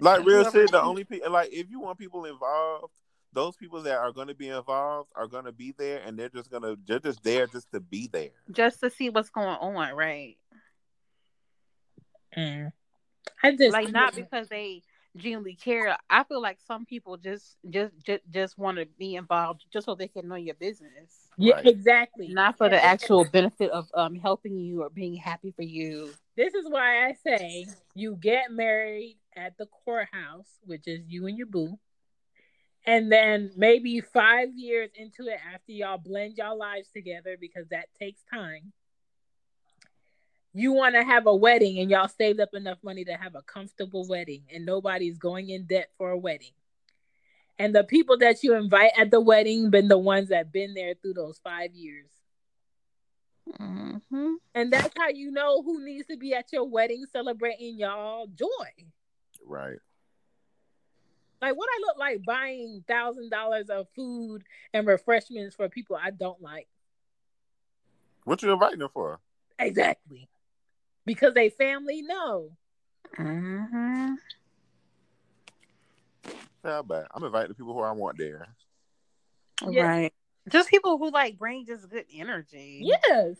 Speaker 4: Like real
Speaker 6: Whoever-
Speaker 4: shit. The only people like if you want people involved, those people that are going to be involved are going to be there, and they're just gonna they're just there just to be there.
Speaker 6: just to see what's going on, right?
Speaker 3: mm. I just
Speaker 6: Like not because they genuinely care. I feel like some people just just just, just want to be involved just so they can know your business.
Speaker 3: yeah,
Speaker 4: Right.
Speaker 3: exactly.
Speaker 6: Not for the actual benefit of um helping you or being happy for you.
Speaker 3: This is why I say you get married at the courthouse, which is you and your boo. And then maybe five years into it, after y'all blend y'all lives together, because that takes time, you want to have a wedding and y'all saved up enough money to have a comfortable wedding and nobody's going in debt for a wedding. And the people that you invite at the wedding been the ones that been there through those five years.
Speaker 6: Mm-hmm.
Speaker 3: And that's how you know who needs to be at your wedding celebrating y'all joy.
Speaker 4: Right.
Speaker 3: Like what I look like buying thousand dollars of food and refreshments for people I don't like.
Speaker 4: What you inviting them for?
Speaker 3: Exactly. Because they family no.
Speaker 6: Mm-hmm.
Speaker 4: How bad? I'm inviting the people who I want there.
Speaker 3: Yeah.
Speaker 6: Right. Just people who like bring just good energy.
Speaker 3: Yes.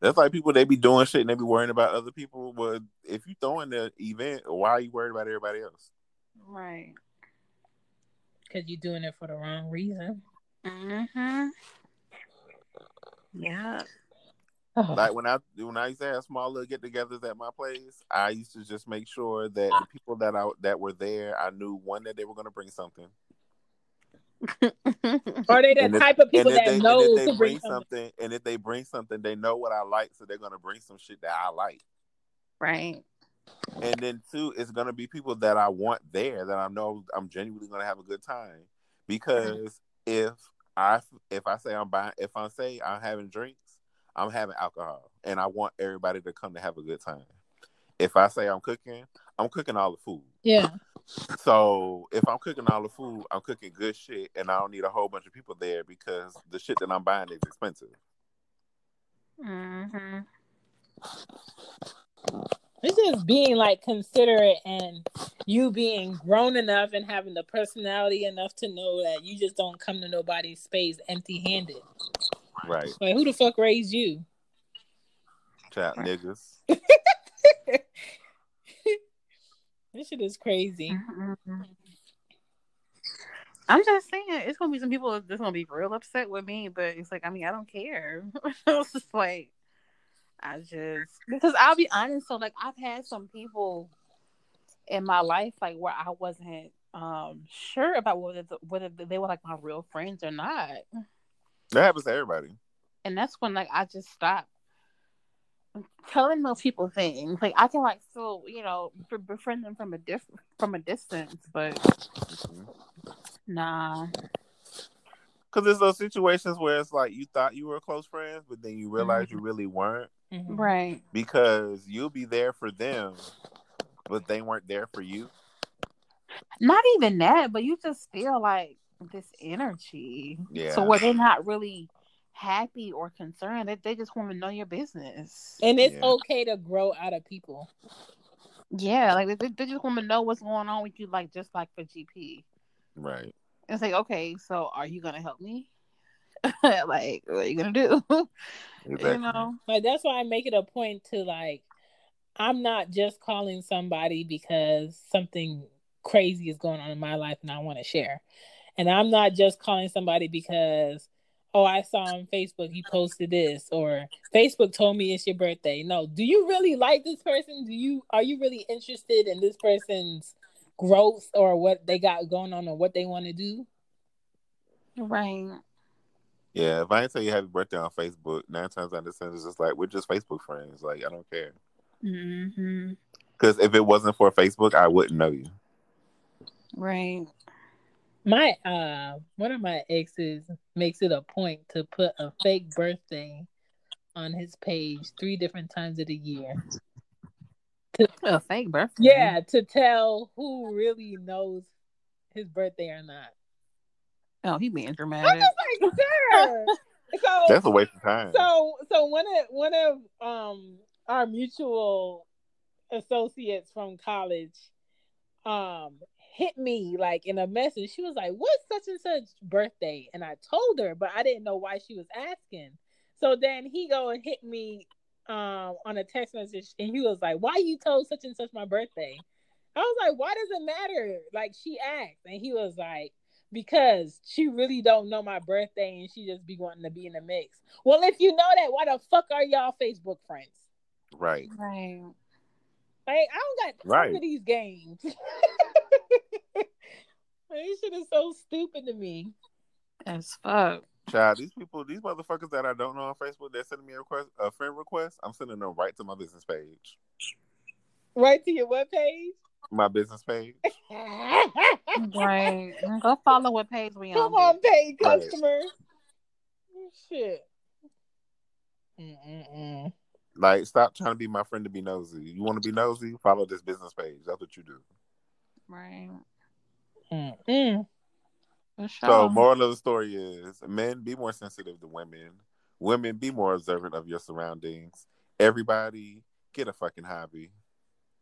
Speaker 4: That's like people they be doing shit and they be worrying about other people. But if you throwing the event, why are you worried about everybody else?
Speaker 6: Right.
Speaker 3: Because you're doing it for the wrong reason.
Speaker 6: Mm-hmm. Yeah.
Speaker 4: Like when I when I used to have small little get-togethers at my place, I used to just make sure that the people that I that were there, I knew one that they were going to bring something,
Speaker 3: Or they the
Speaker 4: if-
Speaker 3: type of people that
Speaker 4: they,
Speaker 3: know
Speaker 4: if they
Speaker 3: to
Speaker 4: bring
Speaker 3: bring something.
Speaker 4: something, and if they bring something, they know what I like, so they're going to bring some shit that I like.
Speaker 6: right.
Speaker 4: And then two, it's going to be people that I want there that I know I'm genuinely going to have a good time. Because if I if I say I'm buying, if I say I'm having drinks, I'm having alcohol, and I want everybody to come to have a good time. If I say I'm cooking, I'm cooking all the food.
Speaker 3: Yeah.
Speaker 4: So if I'm cooking all the food, I'm cooking good shit, and I don't need a whole bunch of people there because the shit that I'm buying is expensive.
Speaker 6: Mm-hmm.
Speaker 3: It's just being like considerate and you being grown enough and having the personality enough to know that you just don't come to nobody's space empty handed.
Speaker 4: Right,
Speaker 3: Like who the fuck raised you?
Speaker 4: chat niggas.
Speaker 3: This shit is crazy.
Speaker 6: Mm-hmm. I'm just saying, it's gonna be some people that's gonna be real upset with me, but it's like, I mean, I don't care. it's just like, I just because I'll be honest. So, like, I've had some people in my life, like, where I wasn't um sure about whether whether they were like my real friends or not,
Speaker 4: That happens to everybody.
Speaker 6: and that's when like I just stopped telling those people things. Like, I can like still, you know, befriend them from a diff from a distance, but nah.
Speaker 4: Because there's those situations where it's like you thought you were close friends, but then you realize you really weren't
Speaker 3: Mhm.
Speaker 6: Right.
Speaker 4: because you'll be there for them, but they weren't there for you.
Speaker 6: Not even that, but you just feel like this energy.
Speaker 4: Yeah.
Speaker 6: So where they're not really happy or concerned, they, they just want to know your business.
Speaker 3: And it's
Speaker 4: Yeah.
Speaker 3: okay to grow out of people.
Speaker 6: Yeah, like they, they just want to know what's going on with you, like just like for GP.
Speaker 4: Right.
Speaker 6: It's like, okay, so are you gonna help me? like, what are you gonna do?
Speaker 4: Exactly.
Speaker 6: You know?
Speaker 3: Like that's why I make it a point to like I'm not just calling somebody because something crazy is going on in my life and I want to share. And I'm not just calling somebody because oh I saw on Facebook you posted this or Facebook told me it's your birthday. No, do you really like this person? Do you are you really interested in this person's growth or what they got going on or what they want to do?
Speaker 6: Right.
Speaker 4: Yeah. If I ain't tell you happy birthday on Facebook, nine times out of ten, it's just like we're just Facebook friends. Like I don't care.
Speaker 6: Mm-hmm.
Speaker 4: Because if it wasn't for Facebook, I wouldn't know you.
Speaker 6: Right.
Speaker 3: My uh one of my exes makes it a point to put a fake birthday on his page three different times of the year.
Speaker 6: A fake birthday.
Speaker 3: Yeah, to tell who really knows his birthday or not.
Speaker 6: Oh, he being dramatic.
Speaker 3: I'm just like, sir. so
Speaker 4: That's a waste of time.
Speaker 3: so so one of one of um our mutual associates from college um hit me like in a message she was like what's such and such birthday and i told her but i didn't know why she was asking so then he go and hit me um on a text message and he was like why you told such and such my birthday i was like why does it matter like she asked and he was like because she really don't know my birthday and she just be wanting to be in the mix. Well, if you know that, why the fuck are y'all Facebook friends?
Speaker 4: right.
Speaker 6: Right.
Speaker 3: Like, I don't got time
Speaker 4: Right.
Speaker 3: for these games. like, this shit is so stupid to me.
Speaker 6: As fuck.
Speaker 4: Child, these people, these motherfuckers that I don't know on Facebook, they're sending me a request, a friend request. I'm sending them right to my business page.
Speaker 3: Right to your web page?
Speaker 4: My business page.
Speaker 6: Right. Go follow what page we
Speaker 3: Come
Speaker 6: on.
Speaker 3: on, paid
Speaker 4: Right.
Speaker 3: Shit. Mm-mm-mm.
Speaker 4: Like, stop trying to be my friend to be nosy. You want to be nosy? Follow this business page. That's what you do.
Speaker 6: Right.
Speaker 3: Mm-mm.
Speaker 4: So, moral of the story is: men be more sensitive to women. Women be more observant of your surroundings. Everybody get a fucking hobby.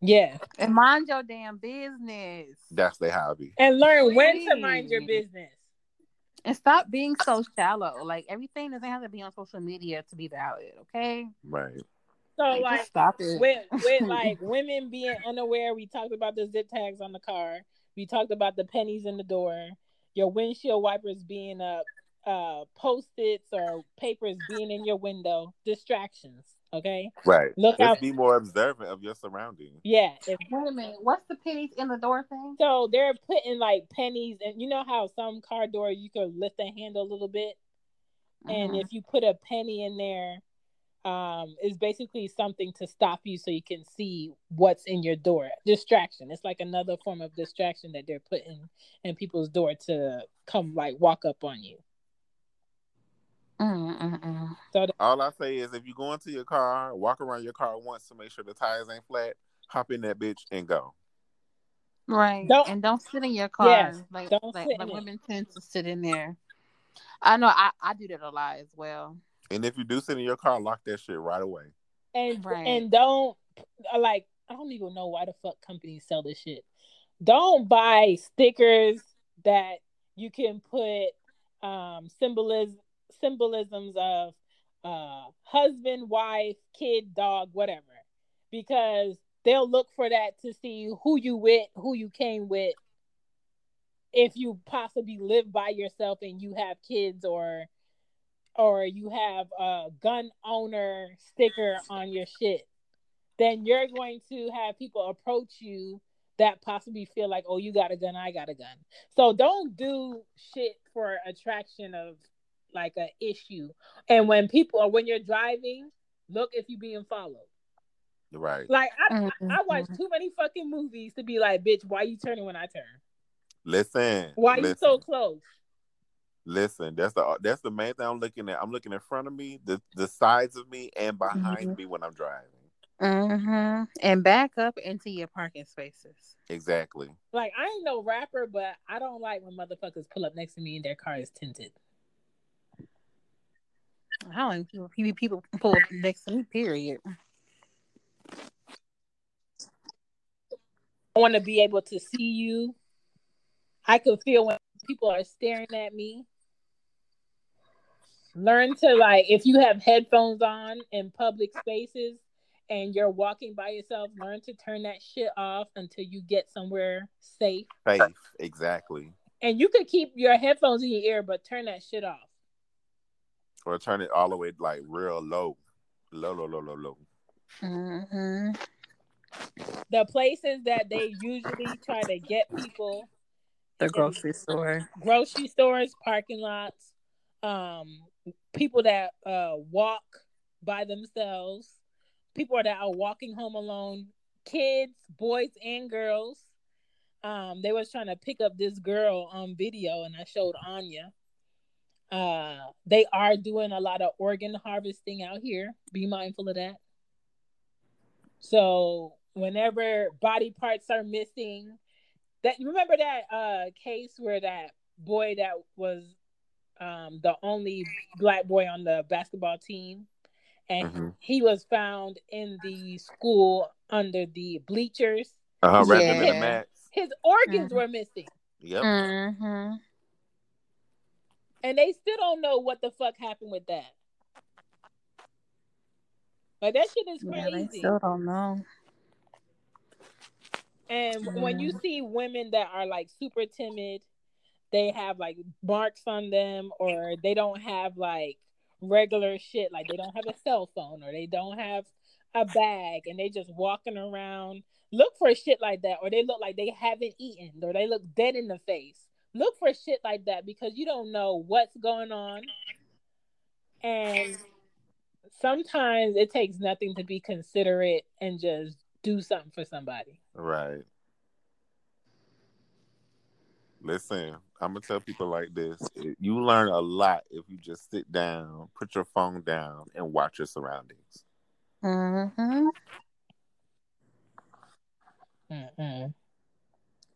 Speaker 3: Yeah.
Speaker 6: and mind your damn business.
Speaker 4: That's their hobby.
Speaker 3: And learn when to mind your business.
Speaker 6: And stop being so shallow. Like everything doesn't have to be on social media to be valid, okay?
Speaker 4: Right.
Speaker 3: So,
Speaker 6: Like,
Speaker 3: like,
Speaker 6: stop it.
Speaker 3: with with like women being unaware. We talked about the zip tags on the car. We talked about the pennies in the door. Your windshield wipers being up, uh, post-its or papers being in your window. Distractions. Okay.
Speaker 4: Right.
Speaker 3: Look
Speaker 4: Just
Speaker 3: out.
Speaker 4: be more observant of your surroundings.
Speaker 3: Yeah. If,
Speaker 6: Wait a minute. What's the pennies in the door thing?
Speaker 3: so they're putting like pennies, and you know how some car door you could lift the handle a little bit, and
Speaker 6: Mhm.
Speaker 3: if you put a penny in there um is basically something to stop you so you can see what's in your door distraction it's like another form of distraction that they're putting in people's door to come like walk up on you
Speaker 6: Mm, mm, mm.
Speaker 3: so
Speaker 4: All I say is, if you go into your car, walk around your car once to make sure the tires ain't flat. Hop in that bitch and go.
Speaker 6: Right.
Speaker 3: Don't-
Speaker 6: and don't sit in your car.
Speaker 3: Yes,
Speaker 6: like
Speaker 3: don't
Speaker 6: like,
Speaker 3: sit in
Speaker 6: like
Speaker 3: it.
Speaker 6: women tend to sit in there. I know I, I do that a lot as well.
Speaker 4: And if you do sit in your car, lock that shit right away.
Speaker 3: and
Speaker 6: Right.
Speaker 3: and don't uh, like i don't even know why the fuck companies sell this shit don't buy stickers that you can put um symbolism symbolisms of uh husband wife kid dog whatever because they'll look for that to see who you with who you came with if you possibly live by yourself and you have kids or or you have a gun owner sticker on your shit then you're going to have people approach you that possibly feel like oh you got a gun i got a gun so don't do shit for attraction of like a issue and when people or when you're driving look if you're being followed
Speaker 4: Right.
Speaker 3: like i
Speaker 6: Mm-hmm.
Speaker 3: I watch too many fucking movies to be like, bitch, why you turning when I turn?
Speaker 4: Listen.
Speaker 3: Why
Speaker 4: listen,
Speaker 3: you so close?
Speaker 4: Listen. That's the that's the main thing I'm looking at. I'm looking in front of me, the the sides of me, and behind
Speaker 6: Mhm.
Speaker 4: me when I'm driving.
Speaker 6: Mm-hmm. And back up into your parking spaces.
Speaker 4: Exactly.
Speaker 3: Like I ain't no rapper, but I don't like when motherfuckers pull up next to me and their car is tinted.
Speaker 6: I don't like people, people people pull up next to me. Period.
Speaker 3: I want to be able to see you. I can feel when people are staring at me. Learn to like if you have headphones on in public spaces and you're walking by yourself, learn to turn that shit off until you get somewhere safe.
Speaker 4: Safe. Exactly.
Speaker 3: And you could keep your headphones in your ear, but turn that shit off.
Speaker 4: Or turn it all the way like real low, low, low, low, low, low.
Speaker 6: hmm
Speaker 3: The places that they usually try to get people
Speaker 6: The grocery store.
Speaker 3: grocery stores, parking lots, um, people that uh walk by themselves, people that are walking home alone, kids, boys and girls. Um, they was trying to pick up this girl on video, and I showed Anya. Uh, they are doing a lot of organ harvesting out here. Be mindful of that. So whenever body parts are missing, that remember that uh case where that boy that was um the only black boy on the basketball team and
Speaker 4: Mhm.
Speaker 3: he was found in the school under the bleachers.
Speaker 4: Uh huh. Wrapped him in a mat.
Speaker 3: His organs
Speaker 6: Mhm.
Speaker 3: were missing.
Speaker 4: Yep.
Speaker 6: Mm-hmm.
Speaker 3: And they still don't know what the fuck happened with that. Like that shit is
Speaker 6: Yeah, they still don't know.
Speaker 3: And when you see women that are like super timid, they have like marks on them, or they don't have like regular shit, like they don't have a cell phone, or they don't have a bag, and they just walking around. Look for shit like that, or they look like they haven't eaten, or they look dead in the face. Look for shit like that because you don't know what's going on. And sometimes it takes nothing to be considerate and just do something for somebody.
Speaker 4: Right. Listen, I'm gonna tell people like this: you learn a lot if you just sit down, put your phone down, and watch your surroundings.
Speaker 6: Mm-hmm.
Speaker 3: Mm-mm.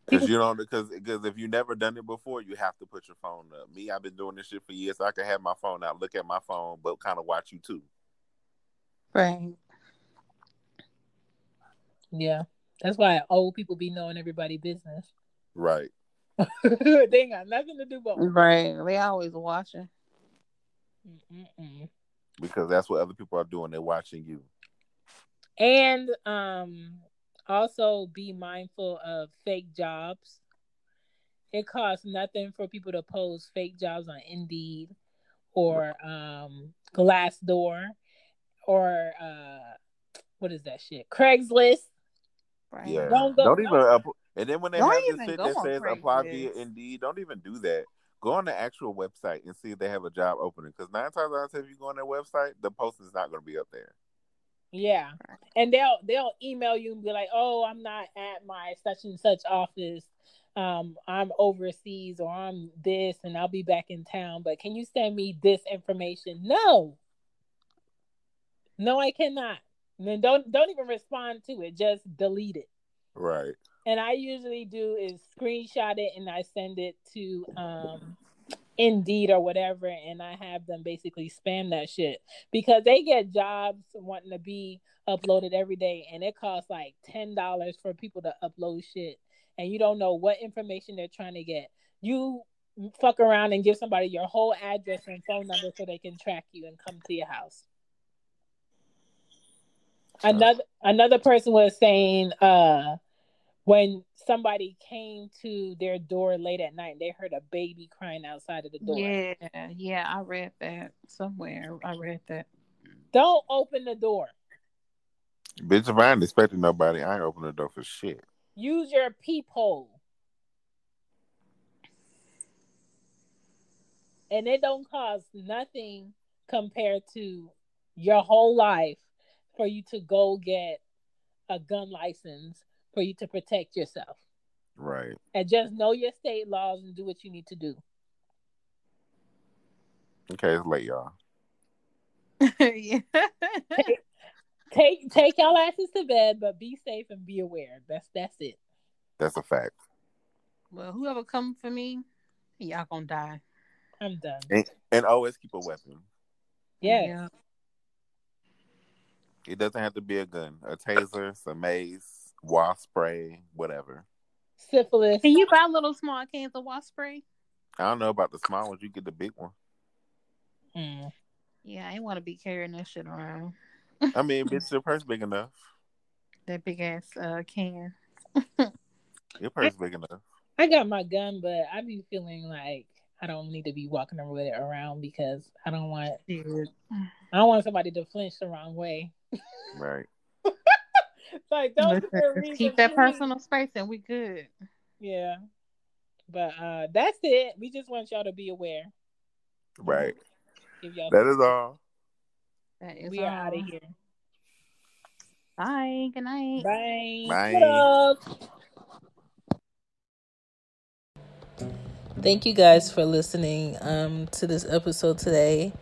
Speaker 4: Because you don't, because because if you never done it before, you have to put your phone up. Me, I've been doing this shit for years. So I can have my phone out, look at my phone, but kind of watch you too.
Speaker 6: Right.
Speaker 3: Yeah, that's why old people be knowing everybody business.
Speaker 4: Right.
Speaker 3: they ain't got nothing to do but.
Speaker 6: Right. They always watching.
Speaker 3: Mm-mm.
Speaker 4: Because that's what other people are doing. They're watching you.
Speaker 3: And um, also be mindful of fake jobs. It costs nothing for people to post fake jobs on Indeed or um, Glassdoor or uh, what is that shit? Craigslist.
Speaker 6: Right.
Speaker 4: Yeah.
Speaker 3: Don't
Speaker 4: Don't,
Speaker 3: go-
Speaker 4: even. Up, and then when they
Speaker 6: Don't
Speaker 4: have this
Speaker 6: even
Speaker 4: shit that says apply via
Speaker 6: Craigslist.
Speaker 4: Indeed, don't even do that. Go on the actual website and see if they have a job opening. Because nine times out of ten, if you go on their website, the post is not going to be up there.
Speaker 3: Yeah, and they'll they'll email you and be like, "Oh, I'm not at my such and such office. Um, I'm overseas or I'm this, and I'll be back in town. But can you send me this information?" No, no, I cannot. And then don't don't even respond to it. Just delete it.
Speaker 4: Right.
Speaker 3: And I usually do is screenshot it and I send it to um Indeed or whatever, and I have them basically spam that shit because they get jobs wanting to be uploaded every day, and it costs like ten dollars for people to upload shit, and you don't know what information they're trying to get. You fuck around and give somebody your whole address and phone number so they can track you and come to your house. Another another person was saying uh when somebody came to their door late at night, and they heard a baby crying outside of the door.
Speaker 6: Yeah, yeah, I read that somewhere. I read that.
Speaker 3: Don't open the door.
Speaker 4: Bitch, if I ain't expecting nobody, I ain't opening the door for shit.
Speaker 3: Use your peephole. And it don't cost nothing compared to your whole life for you to go get a gun license for you to protect yourself.
Speaker 4: Right.
Speaker 3: And just know your state laws and do what you need to do.
Speaker 4: Okay, it's late, y'all.
Speaker 6: yeah.
Speaker 3: Take take y'all asses to bed, but be safe and be aware. That's that's it.
Speaker 4: That's a fact.
Speaker 6: well, whoever come for me, y'all gonna die.
Speaker 3: I'm done.
Speaker 4: And, and always keep a weapon.
Speaker 3: Yeah.
Speaker 6: Yeah.
Speaker 4: It doesn't have to be a gun. A taser, some mace, wasp spray, whatever.
Speaker 3: Syphilis.
Speaker 6: Can you buy little small cans of wasp spray?
Speaker 4: I don't know about the small ones. You get the big one.
Speaker 3: Mm.
Speaker 6: Yeah, I ain't want to be carrying that shit around.
Speaker 4: I mean, bitch, your purse big enough.
Speaker 6: That big ass uh, can.
Speaker 4: Your purse big enough.
Speaker 3: I got my gun, but I be feeling like I don't need to be walking around with it around because I don't want I don't want somebody to flinch the wrong way.
Speaker 4: Right.
Speaker 3: like those
Speaker 6: Listen,
Speaker 3: are the
Speaker 6: keep that
Speaker 3: we-
Speaker 6: personal space and we good.
Speaker 3: Yeah. But uh that's it. We just want y'all to be aware.
Speaker 4: Right.
Speaker 3: Give y'all
Speaker 4: That is all.
Speaker 6: That is
Speaker 3: we are out of here.
Speaker 6: Bye. Good night.
Speaker 3: Bye.
Speaker 4: Bye.
Speaker 3: Thank you guys for listening um, to this episode today.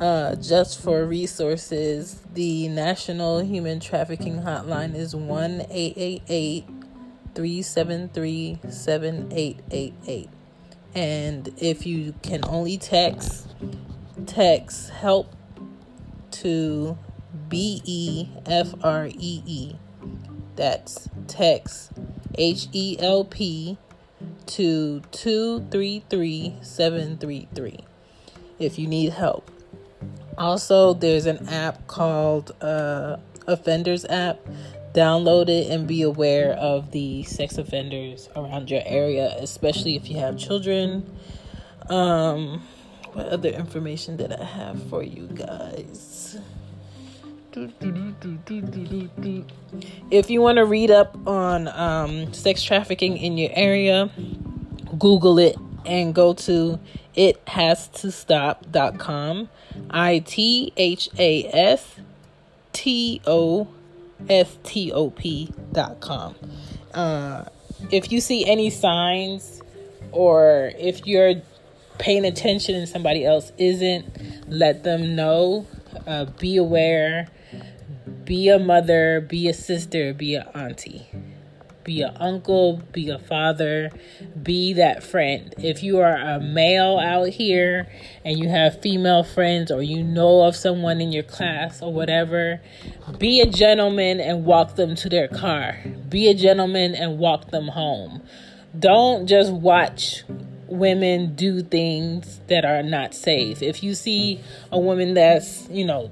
Speaker 3: Uh, just for resources, the National Human Trafficking Hotline is 1 888 373 7888. And if you can only text, text help to B E F R E E. That's text H E L P to 233733 if you need help. Also, there's an app called uh, Offenders app. Download it and be aware of the sex offenders around your area, especially if you have children. Um, what other information did I have for you guys? If you want to read up on um, sex trafficking in your area, Google it and go to it has to stop.com. I T H A S T O S T O P.com. Uh, if you see any signs or if you're paying attention and somebody else isn't, let them know. Uh, be aware. Be a mother, be a sister, be an auntie be a uncle, be a father, be that friend. If you are a male out here and you have female friends or you know of someone in your class or whatever, be a gentleman and walk them to their car. Be a gentleman and walk them home. Don't just watch women do things that are not safe. If you see a woman that's, you know,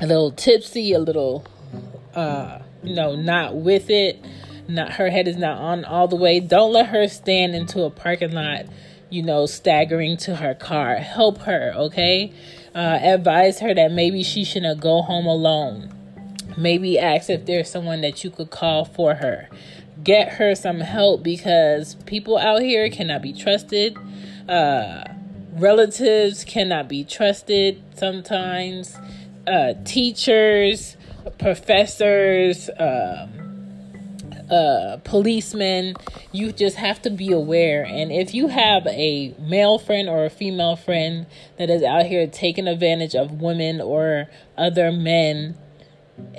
Speaker 3: a little tipsy, a little uh, you know, not with it, not her head is not on all the way. Don't let her stand into a parking lot, you know, staggering to her car. Help her, okay? Uh, advise her that maybe she shouldn't go home alone. Maybe ask if there's someone that you could call for her. Get her some help because people out here cannot be trusted. Uh, relatives cannot be trusted sometimes. Uh, teachers, professors, um, uh, policemen. You just have to be aware. And if you have a male friend or a female friend that is out here taking advantage of women or other men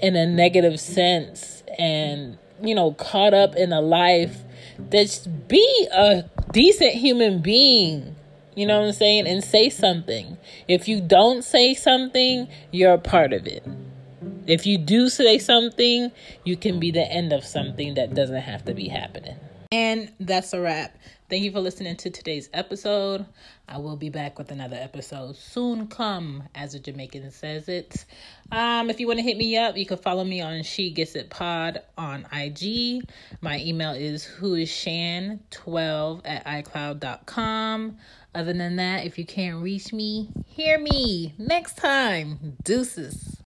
Speaker 3: in a negative sense and, you know, caught up in a life, just be a decent human being. You know what I'm saying? And say something. If you don't say something, you're a part of it. If you do say something, you can be the end of something that doesn't have to be happening. And that's a wrap. Thank you for listening to today's episode. I will be back with another episode soon come, as a Jamaican says it. Um, if you want to hit me up, you can follow me on She Gets It Pod on IG. My email is whoisshan12 at iCloud.com. Other than that, if you can't reach me, hear me next time. Deuces.